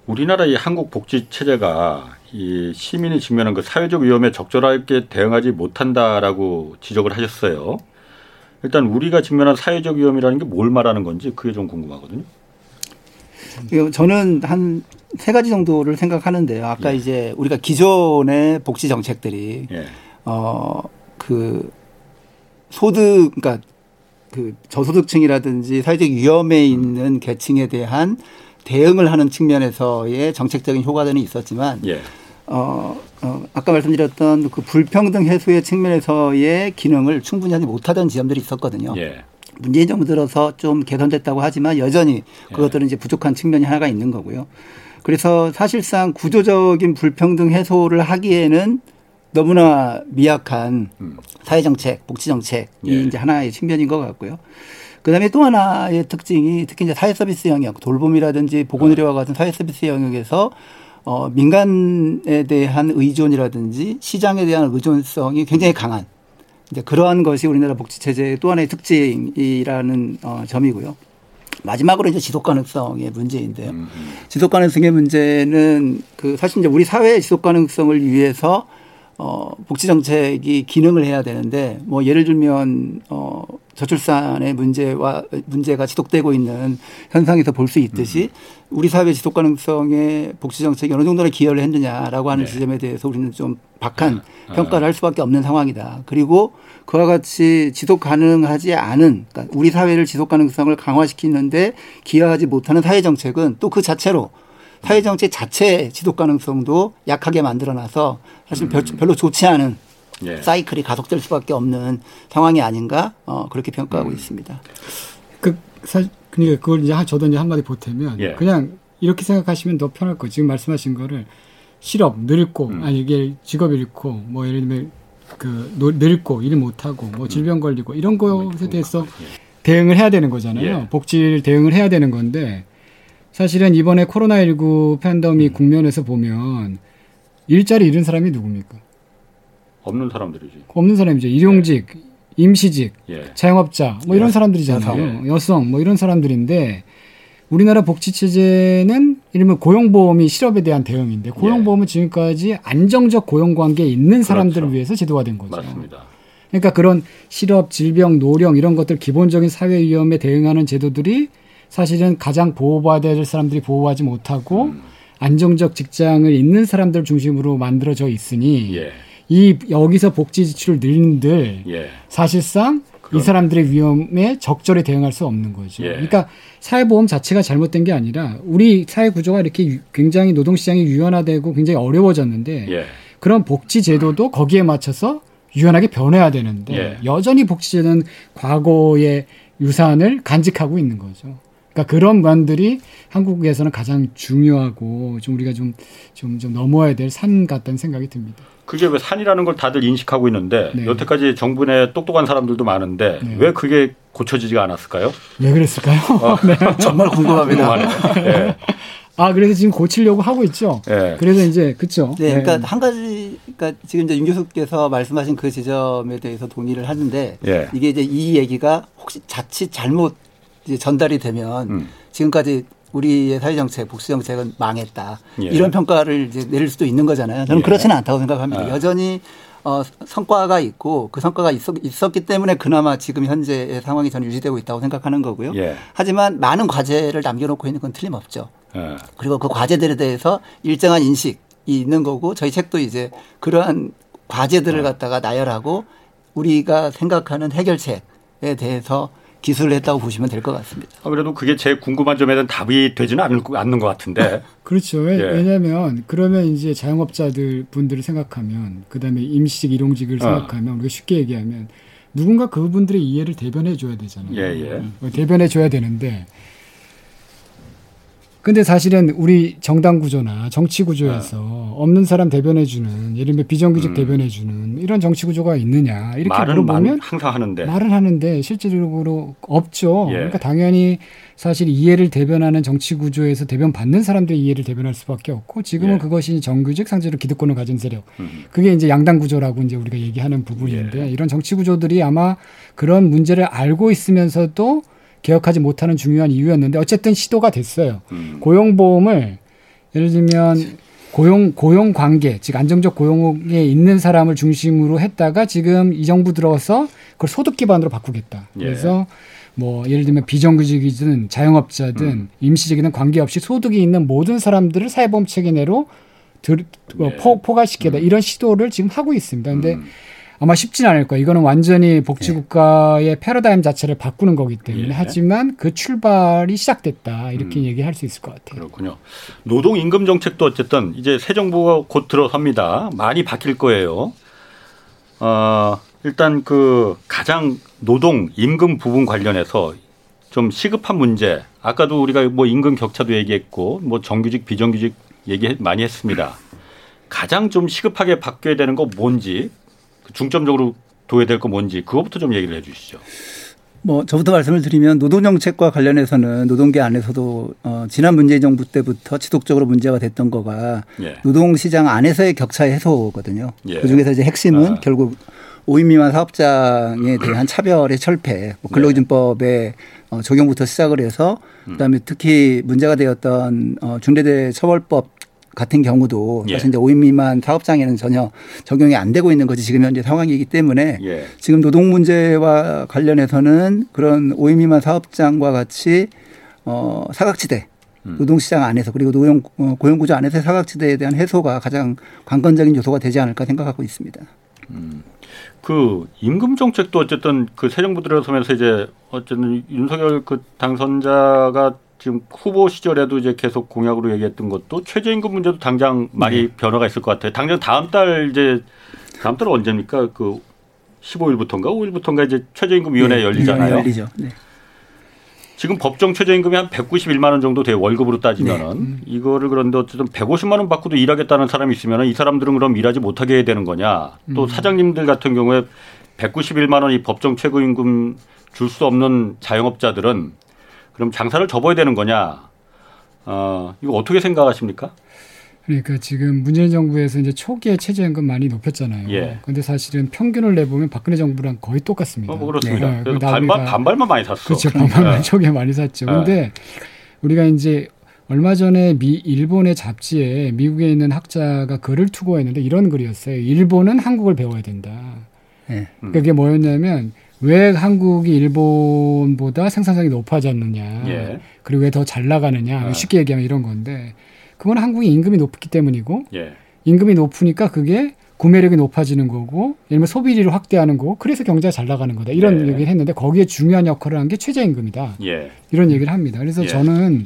우리나라 이 한국 복지 체제가 이 시민이 직면한 그 사회적 위험에 적절하게 대응하지 못한다라고 지적을 하셨어요. 일단 우리가 직면한 사회적 위험이라는 게 뭘 말하는 건지 그게 좀 궁금하거든요. 저는 한 세 가지 정도를 생각하는데요. 아까 예. 이제 우리가 기존의 복지 정책들이 예. 어그 소득 그러니까 그 저소득층이라든지 사회적 위험에 있는 계층에 대한 대응을 하는 측면에서의 정책적인 효과들은 있었지만 예. 어, 어, 아까 말씀드렸던 그 불평등 해소의 측면에서의 기능을 충분히 하지 못하던 지점들이 있었거든요. 예. 문재인 정부 들어서 좀 개선됐다고 하지만 여전히 예. 그것들은 이제 부족한 측면이 하나가 있는 거고요. 그래서 사실상 구조적인 불평등 해소를 하기에는 너무나 미약한 음. 사회정책, 복지정책이 예. 이제 하나의 측면인 것 같고요. 그다음에 또 하나의 특징이 특히 이제 사회 서비스 영역, 돌봄이라든지 보건의료와 같은 사회 서비스 영역에서 어, 민간에 대한 의존이라든지 시장에 대한 의존성이 굉장히 강한 이제 그러한 것이 우리나라 복지 체제의 또 하나의 특징이라는 어, 점이고요. 마지막으로 이제 지속 가능성의 문제인데요. 음, 음. 지속 가능성의 문제는 그 사실 이제 우리 사회의 지속 가능성을 위해서 어, 복지 정책이 기능을 해야 되는데 뭐 예를 들면 어, 저출산의 문제와 문제가 지속되고 있는 현상에서 볼 수 있듯이 우리 사회 지속 가능성의 복지 정책이 어느 정도로 기여를 했느냐라고 하는 네. 지점에 대해서 우리는 좀 박한 네. 평가를 할 수밖에 없는 상황이다. 그리고 그와 같이 지속 가능하지 않은 그러니까 우리 사회를 지속 가능성을 강화시키는데 기여하지 못하는 사회 정책은 또 그 자체로 사회 정책 자체의 지속 가능성도 약하게 만들어놔서 사실 음. 별로 좋지 않은 예. 사이클이 가속될 수밖에 없는 상황이 아닌가 어, 그렇게 평가하고 음. 있습니다. 그 사실 그러니까 그걸 이제 저도 이제 한마디 보태면 예. 그냥 이렇게 생각하시면 더 편할 거. 지금 말씀하신 거를 실업 늙고 음. 아니 이게 직업 잃고 뭐 예를 들면 그 늙고 일 못하고 뭐 음. 질병 걸리고 이런 것에 대해서 예. 대응을 해야 되는 거잖아요. 예. 복지를 대응을 해야 되는 건데 사실은 이번에 코로나19 팬데믹 음. 국면에서 보면 일자리 잃은 사람이 누굽니까? 없는 사람들이지. 없는 사람이죠. 일용직, 네. 임시직, 예. 자영업자 뭐 이런 예. 사람들이잖아요. 여성. 여성 뭐 이런 사람들인데 우리나라 복지 체제는 이러면 고용보험이 실업에 대한 대응인데 고용보험은 예. 지금까지 안정적 고용 관계에 있는 사람들을 그렇죠. 위해서 제도가 된 거죠. 맞습니다. 그러니까 그런 실업, 질병, 노령 이런 것들 기본적인 사회 위험에 대응하는 제도들이 사실은 가장 보호받아야 될 사람들이 보호하지 못하고 음. 안정적 직장을 있는 사람들 중심으로 만들어져 있으니 예. 이 여기서 복지 지출을 늘린들 예. 사실상 그럼. 이 사람들의 위험에 적절히 대응할 수 없는 거죠. 예. 그러니까 사회보험 자체가 잘못된 게 아니라 우리 사회 구조가 이렇게 굉장히 노동시장이 유연화되고 굉장히 어려워졌는데 예. 그런 복지 제도도 거기에 맞춰서 유연하게 변해야 되는데 예. 여전히 복지제도는 과거의 유산을 간직하고 있는 거죠. 그러니까 그런 면들이 한국에서는 가장 중요하고 좀 우리가 좀 좀 좀 넘어야 될 산 같다는 생각이 듭니다. 그게 왜 산이라는 걸 다들 인식하고 있는데 네. 여태까지 정부 내 똑똑한 사람들도 많은데 네. 왜 그게 고쳐지지가 않았을까요? 왜 그랬을까요? 어. *laughs* 네. *laughs* 정말 궁금합니다. 네. 아 그래서 지금 고치려고 하고 있죠. 네. 그래서 이제 그렇죠. 네, 그러니까 한 가지, 그러니까 지금 이제 윤 교수께서 말씀하신 그 지점에 대해서 동의를 하는데 예. 이게 이제 이 얘기가 혹시 자칫 잘못 이제 전달이 되면 음. 지금까지 우리의 사회 정책, 복수 정책은 망했다. 예. 이런 평가를 이제 내릴 수도 있는 거잖아요. 저는 예. 그렇지는 않다고 생각합니다. 아. 여전히 어, 성과가 있고 그 성과가 있었, 기 때문에 그나마 지금 현재의 상황이 저는 유지되고 있다고 생각하는 거고요. 예. 하지만 많은 과제를 남겨놓고 있는 건 틀림없죠. 예. 그리고 그 과제들에 대해서 일정한 인식이 있는 거고 저희 책도 이제 그러한 과제들을 예. 갖다가 나열하고 우리가 생각하는 해결책에 대해서 기술을 했다고 보시면 될 것 같습니다. 아, 그래도 그게 제 궁금한 점에 대한 답이 되지는 않을, 않는 것 같은데. *laughs* 그렇죠. 예. 왜냐하면 그러면 이제 자영업자들 분들을 생각하면 그다음에 임시직 일용직을 어. 생각하면 우리가 쉽게 얘기하면 누군가 그분들의 이해를 대변해 줘야 되잖아요. 예, 예. 대변해 줘야 되는데 근데 사실은 우리 정당 구조나 정치 구조에서 네. 없는 사람 대변해 주는 예를 들면 비정규직 음. 대변해 주는 이런 정치 구조가 있느냐 이렇게 말은 물어보면 항상 하는데 말은 하는데 실질적으로 없죠. 예. 그러니까 당연히 사실 이해를 대변하는 정치 구조에서 대변 받는 사람들의 이해를 대변할 수밖에 없고 지금은 예. 그것이 정규직 상대로 기득권을 가진 세력 음. 그게 이제 양당 구조라고 이제 우리가 얘기하는 부분인데 예. 이런 정치 구조들이 아마 그런 문제를 알고 있으면서도 개혁하지 못하는 중요한 이유였는데 어쨌든 시도가 됐어요. 음. 고용보험을 예를 들면 고용 고용 관계 즉 안정적 고용에 있는 사람을 중심으로 했다가 지금 이 정부 들어서 그걸 소득 기반으로 바꾸겠다. 예. 그래서 뭐 예를 들면 비정규직이든 자영업자든 음. 임시직이든 관계없이 소득이 있는 모든 사람들을 사회보험 체계 내로 들, 뭐 예. 포, 포괄시키다 음. 이런 시도를 지금 하고 있습니다. 근데 음. 아마 쉽지는 않을 거예요. 이거는 완전히 복지국가의 예. 패러다임 자체를 바꾸는 거기 때문에 예. 하지만 그 출발이 시작됐다 이렇게 음. 얘기할 수 있을 것 같아요. 그렇군요. 노동 임금 정책도 어쨌든 이제 새 정부가 곧 들어섭니다. 많이 바뀔 거예요. 어, 일단 그 가장 노동 임금 부분 관련해서 좀 시급한 문제. 아까도 우리가 뭐 임금 격차도 얘기했고 뭐 정규직 비정규직 얘기 많이 했습니다. 가장 좀 시급하게 바뀌어야 되는 거 뭔지 중점적으로 둬야 될거 뭔지 그것부터 좀 얘기를 해 주시죠. 뭐 저부터 말씀을 드리면 노동 정책과 관련해서는 노동계 안에서도 어 지난 문재인 정부 때부터 지속적으로 문제가 됐던 거가 예. 노동 시장 안에서의 격차 해소거든요. 예. 그 중에서 이제 핵심은 아. 결국 5인 미만 사업장에 대한 차별의 철폐, 뭐 근로기준법의 어, 적용부터 시작을 해서 그다음에 특히 문제가 되었던 어, 중대재 처벌법 같은 경우도 예. 사실 이제 5인 미만 사업장에는 전혀 적용이 안 되고 있는 것이 지금 현재 상황이기 때문에 예. 지금 노동 문제와 관련해서는 그런 5인 미만 사업장과 같이 어 사각지대 음. 노동시장 안에서 그리고 노용 어, 고용구조 안에서의 사각지대에 대한 해소가 가장 관건적인 요소가 되지 않을까 생각하고 있습니다. 음. 그 임금 정책도 어쨌든 그 새 정부 들어서면서 이제 어쨌든 윤석열 그 당선자가 지금 후보 시절에도 이제 계속 공약으로 얘기했던 것도 최저임금 문제도 당장 많이 네. 변화가 있을 것 같아요. 당장 다음 달 이제 다음 달 언제입니까? 그 15일부터인가 5일부터인가 이제 최저임금 위원회 네, 열리잖아요. 열리죠. 네. 지금 법정 최저임금이 한 191만 원 정도 돼요. 월급으로 따지면은 네. 이거를 그런데 어쨌든 150만 원 받고도 일하겠다는 사람이 있으면은 이 사람들은 그럼 일하지 못하게 해야 되는 거냐? 또 음. 사장님들 같은 경우에 191만 원 이 법정 최고임금 줄 수 없는 자영업자들은 그럼 장사를 접어야 되는 거냐? 어, 이거 어떻게 생각하십니까? 그러니까 지금 문재인 정부에서 이제 초기에 최저임금 많이 높였잖아요. 예. 근데 사실은 평균을 내보면 박근혜 정부랑 거의 똑같습니다. 어, 뭐 그렇습니다. 네. 그래서 반발, 반발만 많이 샀어. 그렇죠. 반발만 네. 초기에 많이 샀죠. 네. 근데 우리가 이제 얼마 전에 미 일본의 잡지에 미국에 있는 학자가 글을 투고했는데 이런 글이었어요. 일본은 한국을 배워야 된다. 네. 그게 뭐였냐면 왜 한국이 일본보다 생산성이 높아졌느냐. 예. 그리고 왜 더 잘 나가느냐. 아. 쉽게 얘기하면 이런 건데 그건 한국이 임금이 높기 때문이고 예. 임금이 높으니까 그게 구매력이 높아지는 거고, 예를 들면 소비를 확대하는 거고, 그래서 경제가 잘 나가는 거다. 이런 예. 얘기를 했는데 거기에 중요한 역할을 한 게 최저임금이다. 예. 이런 얘기를 합니다. 그래서 예. 저는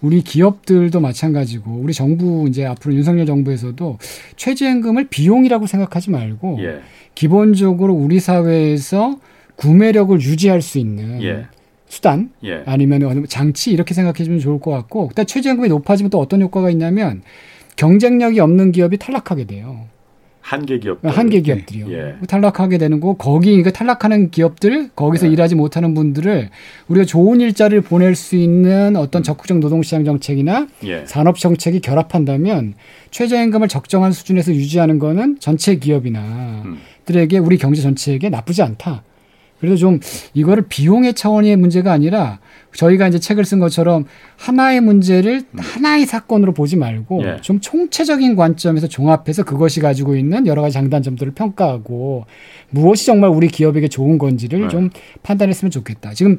우리 기업들도 마찬가지고 우리 정부 이제 앞으로 윤석열 정부에서도 최저임금을 비용이라고 생각하지 말고 예. 기본적으로 우리 사회에서 구매력을 유지할 수 있는 예. 수단 예. 아니면 장치 이렇게 생각해 주면 좋을 것 같고 일단 최저임금이 높아지면 또 어떤 효과가 있냐면 경쟁력이 없는 기업이 탈락하게 돼요. 한계 기업 한계 기업들이요. 예. 탈락하게 되는 거 거기 그 탈락하는 기업들 거기서 예. 일하지 못하는 분들을 우리가 좋은 일자리를 보낼 수 있는 어떤 적극적 노동시장 정책이나 예. 산업 정책이 결합한다면 최저임금을 적정한 수준에서 유지하는 거는 전체 기업이나 음. 들에게 우리 경제 전체에게 나쁘지 않다. 그래서 좀 이거를 비용의 차원의 문제가 아니라 저희가 이제 책을 쓴 것처럼 하나의 문제를 하나의 사건으로 보지 말고 예. 좀 총체적인 관점에서 종합해서 그것이 가지고 있는 여러 가지 장단점들을 평가하고 무엇이 정말 우리 기업에게 좋은 건지를 네. 좀 판단했으면 좋겠다. 지금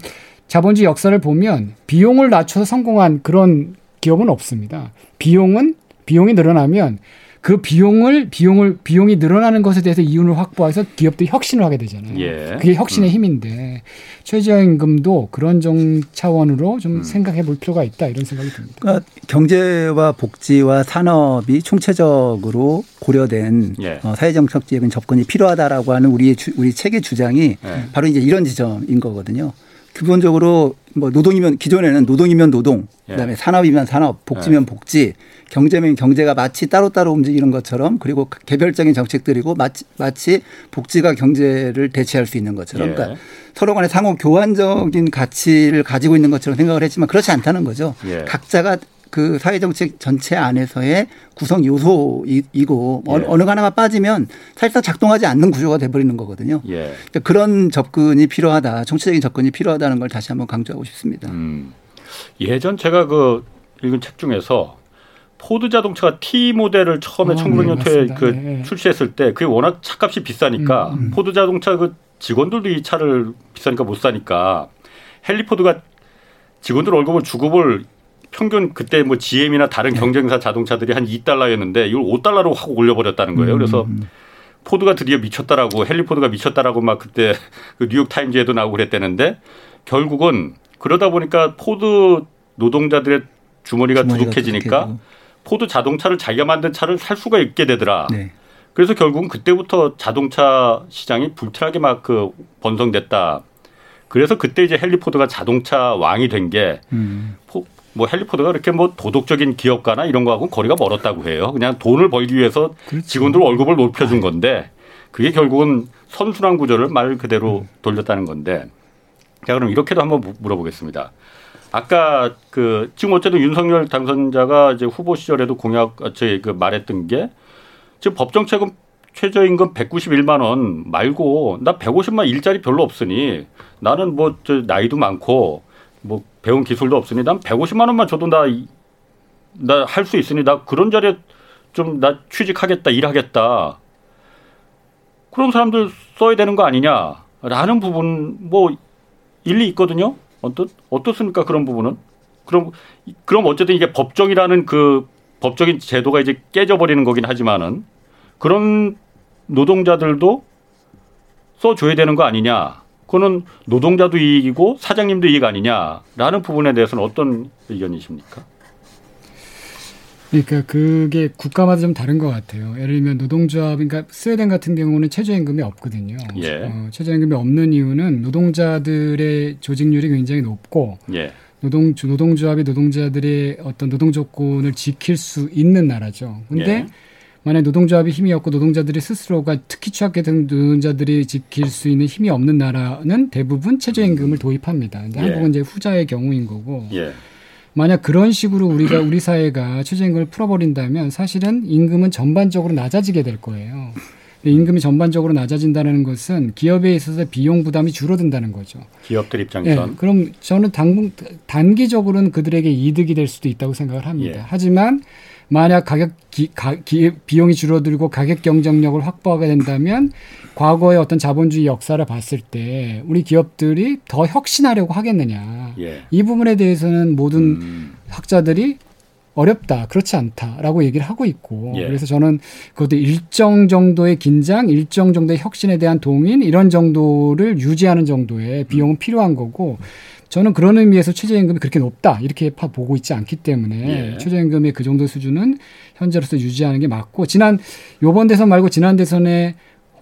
자본주의 역사를 보면 비용을 낮춰서 성공한 그런 기업은 없습니다. 비용은 비용이 늘어나면 그 비용을 비용을 비용이 늘어나는 것에 대해서 이윤을 확보해서 기업들이 혁신을 하게 되잖아요. 예. 그게 혁신의 음. 힘인데 최저임금도 그런 정 차원으로 좀 음. 생각해 볼 필요가 있다 이런 생각이 듭니다. 그러니까 경제와 복지와 산업이 총체적으로 고려된 예. 어, 사회정책적인 접근이 필요하다라고 하는 우리의 주, 우리 책의 주장이 예. 바로 이제 이런 지점인 거거든요. 기본적으로 뭐 노동이면 기존에는 노동이면 노동, 예. 그다음에 산업이면 산업, 복지면 예. 복지, 경제면 경제가 마치 따로따로 움직이는 것처럼 그리고 개별적인 정책들이고 마치, 마치 복지가 경제를 대체할 수 있는 것처럼 그러니까 예. 서로 간에 상호 교환적인 가치를 가지고 있는 것처럼 생각을 했지만 그렇지 않다는 거죠. 예. 각자가 그 사회정책 전체 안에서의 구성 요소이고 예. 어느 하나가 빠지면 사실상 작동하지 않는 구조가 돼버리는 거거든요. 예. 그러니까 그런 접근이 필요하다, 정치적인 접근이 필요하다는 걸 다시 한번 강조하고 싶습니다. 음. 예전 제가 그 읽은 책 중에서 포드 자동차가 T 모델을 처음에 어, 1900년도에 네, 그 네. 출시했을 때 그게 워낙 차값이 비싸니까 음, 음. 포드 자동차 그 직원들도 이 차를 비싸니까 못 사니까 헨리 포드가 직원들 월급을 주급을 평균 그때 뭐 GM이나 다른 네. 경쟁사 자동차들이 한 2달러였는데 이걸 5달러로 확 올려버렸다는 거예요. 음. 그래서 포드가 드디어 미쳤다라고 헨리 포드가 미쳤다라고 막 그때 그 뉴욕 타임즈에도 나오고 그랬대는데 결국은 그러다 보니까 포드 노동자들의 주머니가, 주머니가 두둑해지니까 두둑해지고. 포드 자동차를 자기가 만든 차를 살 수가 있게 되더라. 네. 그래서 결국은 그때부터 자동차 시장이 불티나게 막 그 번성됐다. 그래서 그때 이제 헨리 포드가 자동차 왕이 된게 음. 뭐 헨리 포드가 그렇게 뭐 도덕적인 기업가나 이런 거하고 거리가 멀었다고 해요. 그냥 돈을 벌기 위해서 그렇죠. 직원들 월급을 높여준 건데 그게 결국은 선순환 구조를 말 그대로 음. 돌렸다는 건데 자 그럼 이렇게도 한번 물어보겠습니다. 아까 그 지금 어쨌든 윤석열 당선자가 이제 후보 시절에도 공약 저희 그 말했던 게 지금 법정책은 최저임금 191만 원 말고 나 150만 일자리 별로 없으니 나는 뭐 저 나이도 많고 뭐 배운 기술도 없으니 난 150만 원만 줘도 나 나 할 수 있으니 나 그런 자리에 좀 나 취직하겠다 일하겠다 그런 사람들 써야 되는 거 아니냐라는 부분 뭐 일리 있거든요. 어떻 어떻습니까 그런 부분은? 그럼 그럼 어쨌든 이게 법정이라는 그 법적인 제도가 이제 깨져버리는 거긴 하지만은 그런 노동자들도 써줘야 되는 거 아니냐? 그거는 노동자도 이익이고 사장님도 이익 아니냐라는 부분에 대해서는 어떤 의견이십니까? 그러니까 그게 국가마다 좀 다른 것 같아요. 예를 들면 노동조합, 그러니까 스웨덴 같은 경우는 최저임금이 없거든요. 예. 어, 최저임금이 없는 이유는 노동자들의 조직률이 굉장히 높고 예. 노동 노동조합이 노동자들의 어떤 노동 조건을 지킬 수 있는 나라죠. 근데 예. 만약 노동조합이 힘이 없고 노동자들이 스스로가 특히 취약계층 노동자들이 지킬 수 있는 힘이 없는 나라는 대부분 최저임금을 도입합니다. 근데 예. 한국은 이제 후자의 경우인 거고. 예. 만약 그런 식으로 우리가 우리 사회가 최저임금을 풀어버린다면 사실은 임금은 전반적으로 낮아지게 될 거예요. 임금이 전반적으로 낮아진다는 것은 기업에 있어서 비용 부담이 줄어든다는 거죠. 기업들 입장에선. 네, 그럼 저는 당, 단기적으로는 그들에게 이득이 될 수도 있다고 생각을 합니다. 예. 하지만 만약 가격 기, 가, 기, 비용이 줄어들고 가격 경쟁력을 확보하게 된다면 과거의 어떤 자본주의 역사를 봤을 때 우리 기업들이 더 혁신하려고 하겠느냐. 예. 이 부분에 대해서는 모든 음. 학자들이 어렵다, 그렇지 않다라고 얘기를 하고 있고 예. 그래서 저는 그것도 일정 정도의 긴장, 일정 정도의 혁신에 대한 동인 이런 정도를 유지하는 정도의 비용은 음. 필요한 거고 저는 그런 의미에서 최저임금이 그렇게 높다 이렇게 보고 있지 않기 때문에 예. 최저임금의 그 정도 수준은 현재로서 유지하는 게 맞고 지난 요번 대선 말고 지난 대선에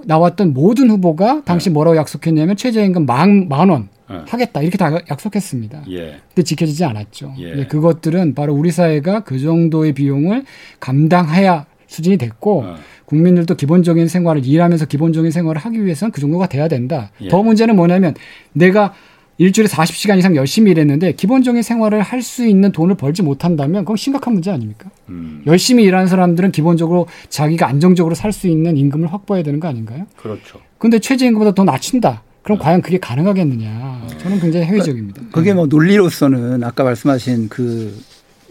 나왔던 모든 후보가 당시 네. 뭐라고 약속했냐면 최저임금 만, 만 원. 네. 하겠다 이렇게 다 약속했습니다. 예. 근데 지켜지지 않았죠. 예. 그것들은 바로 우리 사회가 그 정도의 비용을 감당해야 수준이 됐고 어. 국민들도 기본적인 생활을 일하면서 기본적인 생활을 하기 위해서는 그 정도가 돼야 된다. 예. 더 문제는 뭐냐면 내가 일주일에 40시간 이상 열심히 일했는데 기본적인 생활을 할 수 있는 돈을 벌지 못한다면 그건 심각한 문제 아닙니까? 음. 열심히 일하는 사람들은 기본적으로 자기가 안정적으로 살 수 있는 임금을 확보해야 되는 거 아닌가요? 그렇죠. 근데 최저임금보다 더 낮춘다. 그럼 네. 과연 그게 가능하겠느냐? 저는 굉장히 회의적입니다. 그게 뭐 논리로서는 아까 말씀하신 그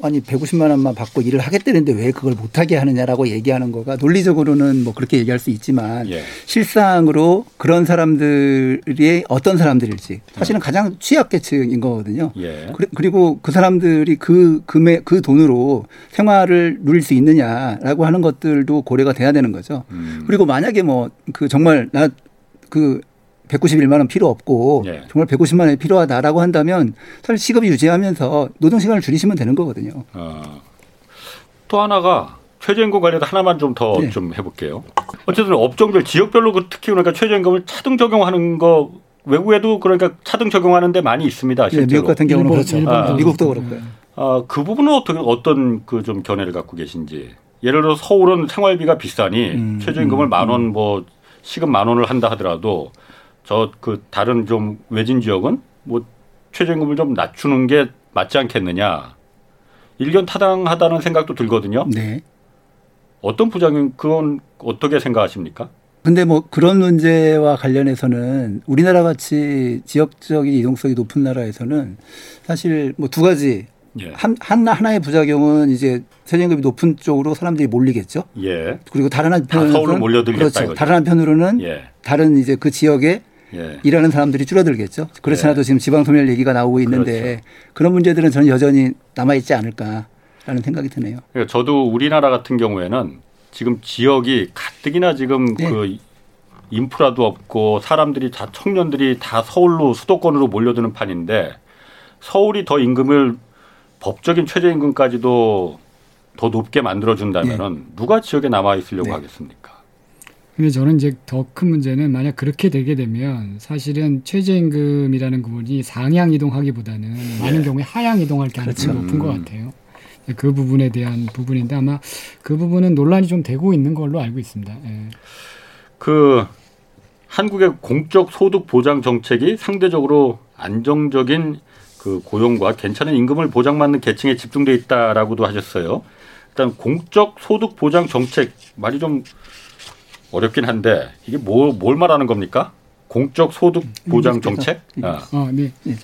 아니 150만 원만 받고 일을 하겠다는데 왜 그걸 못하게 하느냐라고 얘기하는 거가 논리적으로는 뭐 그렇게 얘기할 수 있지만 예. 실상으로 그런 사람들이 어떤 사람들일지 사실은 네. 가장 취약계층인 거거든요. 예. 그리고 그 사람들이 그 금액 그 돈으로 생활을 누릴 수 있느냐라고 하는 것들도 고려가 돼야 되는 거죠. 음. 그리고 만약에 뭐 그 정말 나그 191만 원 필요 없고 예. 정말 150만 원이 필요하다라고 한다면 사실 시급이 유지하면서 노동 시간을 줄이시면 되는 거거든요. 어. 또 하나가 최저임금 관련해서 하나만 좀 더좀 네. 좀 해볼게요. 어쨌든 업종별 지역별로 그 특히 그러니까 최저임금을 차등 적용하는 거 외국에도 그러니까 차등 적용하는데 많이 있습니다. 실제로. 네, 미국 같은 경우는 그렇죠. 아, 미국도 그렇고요. 아, 그 부분은 어떻게 어떤 그 좀 견해를 갖고 계신지. 예를 들어 서울은 생활비가 비싸니 음, 최저임금을 음, 만원 음. 뭐 시급 만 원을 한다 하더라도 저 그 다른 좀 외진 지역은 뭐 최저임금을 좀 낮추는 게 맞지 않겠느냐. 일견 타당하다는 생각도 들거든요. 네. 어떤 부작용 그건 어떻게 생각하십니까? 근데 뭐 그런 문제와 관련해서는 우리나라 같이 지역적인 이동성이 높은 나라에서는 사실 뭐 두 가지 예. 한, 한 하나의 부작용은 이제 세전임금이 높은 쪽으로 사람들이 몰리겠죠. 예. 그리고 다른 한편으로는 서울로 몰려들겠다 그렇죠. 이거죠. 다른 한편으로는 예. 다른 이제 그 지역에 예. 일하는 사람들이 줄어들겠죠. 그렇지 않아도 예. 지금 지방소멸 얘기가 나오고 있는데 그렇죠. 그런 문제들은 저는 여전히 남아있지 않을까라는 생각이 드네요. 그러니까 저도 우리나라 같은 경우에는 지금 지역이 가뜩이나 지금 네. 그 인프라도 없고 사람들이 다 청년들이 다 서울로 수도권으로 몰려드는 판인데 서울이 더 임금을 법적인 최저임금까지도 더 높게 만들어준다면은 네. 누가 지역에 남아 있으려고 네. 하겠습니까? 근데 저는 이제 더 큰 문제는 만약 그렇게 되게 되면 사실은 최저임금이라는 부분이 상향 이동하기보다는 네. 많은 경우에 하향 이동할 가능성이 그렇죠. 높은 것 음. 같아요. 그 부분에 대한 부분인데 아마 그 부분은 논란이 좀 되고 있는 걸로 알고 있습니다. 예. 그 한국의 공적 소득 보장 정책이 상대적으로 안정적인 그 고용과 괜찮은 임금을 보장받는 계층에 집중돼 있다라고도 하셨어요. 일단 공적 소득 보장 정책 말이 좀 어렵긴 한데 이게 뭐, 뭘 말하는 겁니까? 공적 소득 보장 정책? 아. 어, 네. 네.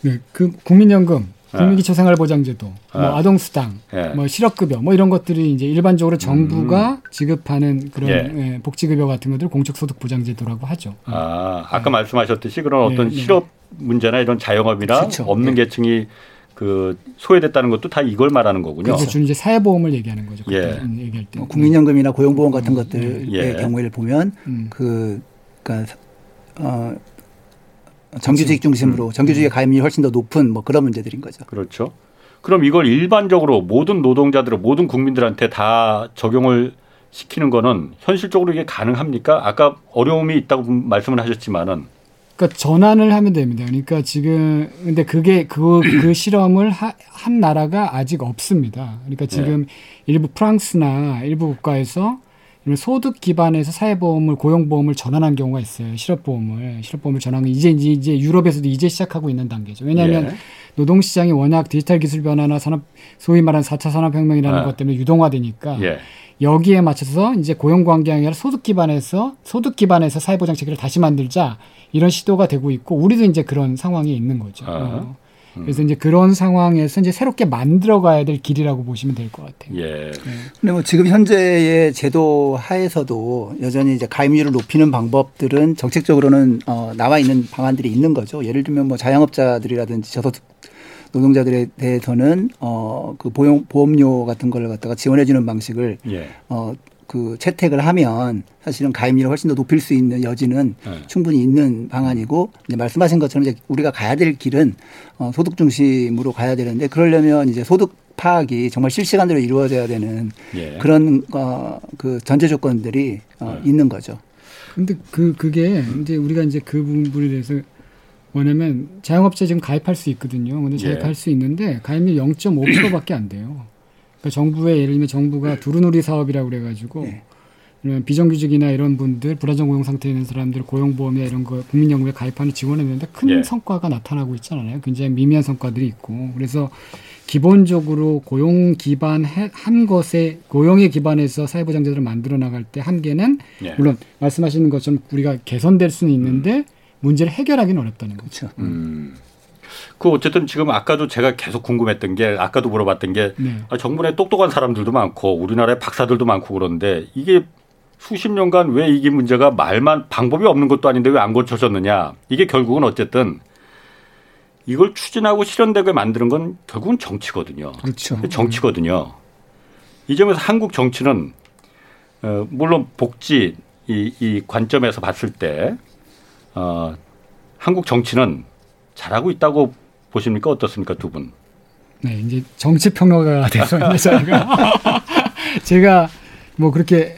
네. 그 국민연금, 국민기초생활보장제도, 아. 뭐 아동수당, 예. 뭐 실업급여, 뭐 이런 것들이 이제 일반적으로 정부가 음. 지급하는 그런 예. 예, 복지급여 같은 것들 공적소득보장제도라고 하죠. 아, 아까 말씀하셨듯이 그런 어떤 네, 네. 실업 문제나 이런 자영업이나 그렇죠. 없는 네. 계층이 그 소외됐다는 것도 다 이걸 말하는 거군요. 그래서 주는 이제 사회보험을 얘기하는 거죠. 예. 얘기할 때. 뭐 국민연금이나 고용보험 같은 음. 것들의 예. 경우를 보면 음. 그 그러니까 어 정규직 중심으로 음. 정규직의 가입률이 훨씬 더 높은 뭐 그런 문제들인 거죠. 그렇죠. 그럼 이걸 일반적으로 모든 노동자들, 모든 국민들한테 다 적용을 시키는 거는 현실적으로 이게 가능합니까? 아까 어려움이 있다고 말씀을 하셨지만은 그러니까 전환을 하면 됩니다. 그러니까 지금 근데 그게 그, 그 *clears throat* 실험을 하, 한 나라가 아직 없습니다. 그러니까 지금 네. 일부 프랑스나 일부 국가에서 소득 기반에서 사회보험을 고용보험을 전환한 경우가 있어요. 실업보험을 실업보험을 전환 이제 이제 이제 유럽에서도 이제 시작하고 있는 단계죠. 왜냐하면 예. 노동시장이 워낙 디지털 기술 변화나 산업 소위 말하는 4차 산업혁명이라는 아. 것 때문에 유동화되니까 예. 여기에 맞춰서 이제 고용 관계 아니라 소득 기반에서 소득 기반에서 사회보장 체계를 다시 만들자 이런 시도가 되고 있고 우리도 이제 그런 상황이 있는 거죠. 아. 어. 음. 그래서 이제 그런 상황에서 이제 새롭게 만들어가야 될 길이라고 보시면 될 것 같아요. 예. 네. 근데 뭐 지금 현재의 제도 하에서도 여전히 이제 가입률을 높이는 방법들은 정책적으로는 어, 나와 있는 방안들이 있는 거죠. 예를 들면 뭐 자영업자들이라든지 저소득 노동자들에 대해서는 어 그 보험 보험료 같은 걸 갖다가 지원해 주는 방식을 예. 어 그 채택을 하면 사실은 가입률을 훨씬 더 높일 수 있는 여지는 예. 충분히 있는 방안이고 이제 말씀하신 것처럼 이제 우리가 가야 될 길은 어 소득 중심으로 가야 되는데 그러려면 이제 소득 파악이 정말 실시간으로 이루어져야 되는 예. 그런 어 그 전제 조건들이 어 예. 있는 거죠. 근데 그 그게 이제 우리가 이제 그 부분에 대해서 뭐냐면 자영업자 지금 가입할 수 있거든요. 근데 예. 가입할 수 있는데 가입률 0.5%밖에 안 돼요. 그러니까 정부의 예를 들면 정부가 두루누리 사업이라고 그래가지고 예. 비정규직이나 이런 분들 불안정 고용 상태에 있는 사람들 고용보험이나 이런 거 국민연금에 가입하는 지원했는데 큰 예. 성과가 나타나고 있잖아요. 굉장히 미미한 성과들이 있고 그래서 기본적으로 고용 기반 한 것에 고용에 기반해서 사회보장제도를 만들어 나갈 때 한계는 예. 물론 말씀하시는 것처럼 우리가 개선될 수는 있는데 음. 문제를 해결하기는 어렵다는 거죠. 음. 그 어쨌든 지금 아까도 제가 계속 궁금했던 게 아까도 물어봤던 게 네. 아, 정부 내 똑똑한 사람들도 많고 우리나라에 박사들도 많고 그런데 이게 수십 년간 왜 이게 문제가 말만 방법이 없는 것도 아닌데 왜 안 고쳐졌느냐 이게 결국은 어쨌든 이걸 추진하고 실현되게 만드는 건 결국은 정치거든요. 그렇죠. 정치거든요. 이 점에서 한국 정치는 어, 물론 복지 이, 이 관점에서 봤을 때 어, 한국 정치는 잘하고 있다고 보십니까? 어떻습니까? 두 분? 네, 이제 정치 평론가가 *laughs* 돼서 제가 *laughs* 제가 뭐 그렇게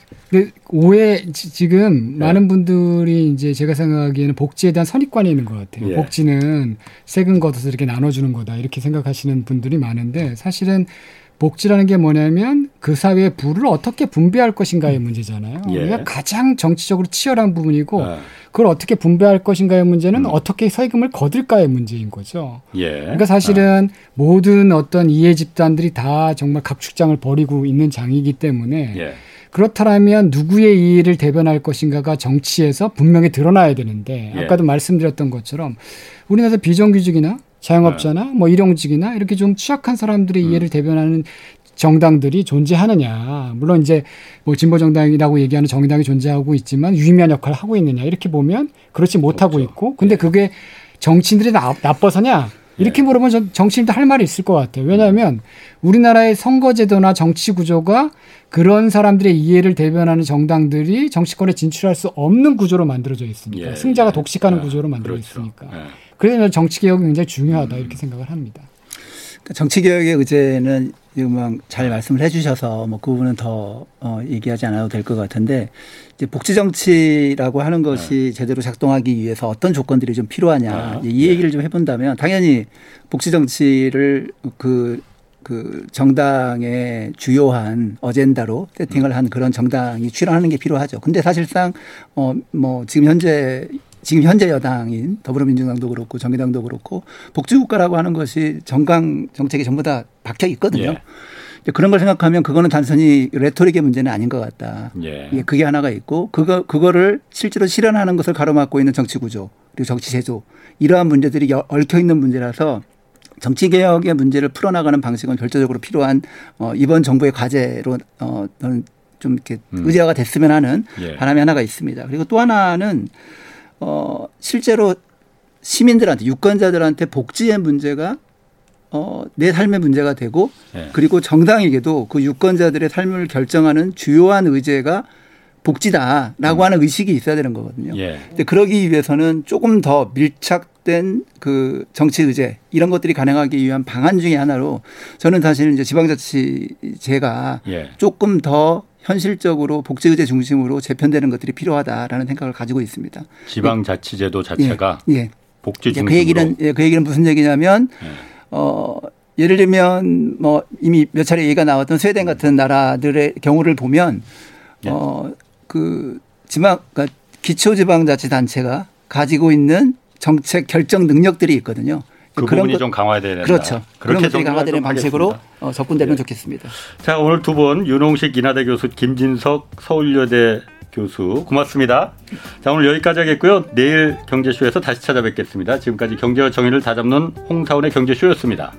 오해 지금 네. 많은 분들이 이제 제가 생각하기에는 복지에 대한 선입관이 있는 것 같아요. 예. 복지는 세금 걷어서 이렇게 나눠주는 거다 이렇게 생각하시는 분들이 많은데 사실은 복지라는 게 뭐냐면 그 사회의 부를 어떻게 분배할 것인가의 문제잖아요. 예. 우리가 가장 정치적으로 치열한 부분이고 아. 그걸 어떻게 분배할 것인가의 문제는 음. 어떻게 세금을 거둘까의 문제인 거죠. 예. 그러니까 사실은 아. 모든 어떤 이해 집단들이 다 정말 각축장을 벌이고 있는 장이기 때문에 예. 그렇다면 누구의 이해를 대변할 것인가가 정치에서 분명히 드러나야 되는데 예. 아까도 말씀드렸던 것처럼 우리나라 비정규직이나 자영업자나 네. 뭐 일용직이나 이렇게 좀 취약한 사람들의 음. 이해를 대변하는 정당들이 존재하느냐. 물론 이제 뭐 진보 정당이라고 얘기하는 정당이 존재하고 있지만 유의미한 역할을 하고 있느냐. 이렇게 보면 그렇지 못하고 그렇죠. 있고. 근데 네. 그게 정치인들이 나, 나빠서냐? 이렇게 네. 물어보면 정치인도 할 말이 있을 것 같아요. 왜냐하면 우리나라의 선거제도나 정치 구조가 그런 사람들의 이해를 대변하는 정당들이 정치권에 진출할 수 없는 구조로 만들어져 있으니까 예, 승자가 예. 독식하는 예. 구조로 만들어 그렇죠. 있으니까 예. 그래서 정치 개혁이 굉장히 중요하다 음. 이렇게 생각을 합니다. 정치 개혁의 의제는 지금 잘 말씀을 해주셔서 뭐 그 부분은 더 어, 얘기하지 않아도 될 것 같은데 이제 복지 정치라고 하는 것이 네. 제대로 작동하기 위해서 어떤 조건들이 좀 필요하냐 네. 이 얘기를 좀 해본다면 당연히 복지 정치를 그그 정당의 주요한 어젠다로 세팅을 한 그런 정당이 출연하는 게 필요하죠. 근데 사실상 어 뭐 지금 현재 지금 현재 여당인 더불어민주당도 그렇고 정의당도 그렇고 복지국가라고 하는 것이 정강 정책이 전부 다 박혀 있거든요. 예. 그런 걸 생각하면 그거는 단순히 레토릭의 문제는 아닌 것 같다. 예. 예. 그게 하나가 있고 그거 그거를 실제로 실현하는 것을 가로막고 있는 정치 구조 그리고 정치 제도 이러한 문제들이 얽혀 있는 문제라서 정치 개혁의 문제를 풀어나가는 방식은 결정적으로 필요한 어, 이번 정부의 과제로 어, 저는 좀 이렇게 음. 의제화가 됐으면 하는 예. 바람이 하나가 있습니다. 그리고 또 하나는 어, 실제로 시민들한테 유권자들한테 복지의 문제가 어, 내 삶의 문제가 되고 예. 그리고 정당에게도 그 유권자들의 삶을 결정하는 주요한 의제가 복지다라고 음. 하는 의식이 있어야 되는 거거든요. 예. 근데 그러기 위해서는 조금 더 밀착된 그 정치 의제 이런 것들이 가능하기 위한 방안 중의 하나로 저는 사실 이제 지방자치제가 예. 조금 더 현실적으로 복지 의제 중심으로 재편되는 것들이 필요하다라는 생각을 가지고 있습니다. 지방자치제도 자체가 예. 예. 복지 중심으로 그 얘기는 예, 그 얘기는 무슨 얘기냐면 예. 어 예를 들면 뭐 이미 몇 차례 얘기가 나왔던 스웨덴 같은 나라들의 경우를 보면 예. 어그 지방 그러니까 기초지방자치단체가 가지고 있는 정책 결정 능력들이 있거든요. 그 부분이 것, 좀 강화돼야 된다. 그렇죠. 그렇게 좀 강화되는 방식으로 어, 네. 접근되면 예. 좋겠습니다. 자 오늘 두 분 윤홍식 인하대 교수 김진석 서울여대 교수 고맙습니다. 자 오늘 여기까지 하겠고요. 내일 경제쇼에서 다시 찾아뵙겠습니다. 지금까지 경제와 정의를 다잡는 홍사원의 경제쇼였습니다.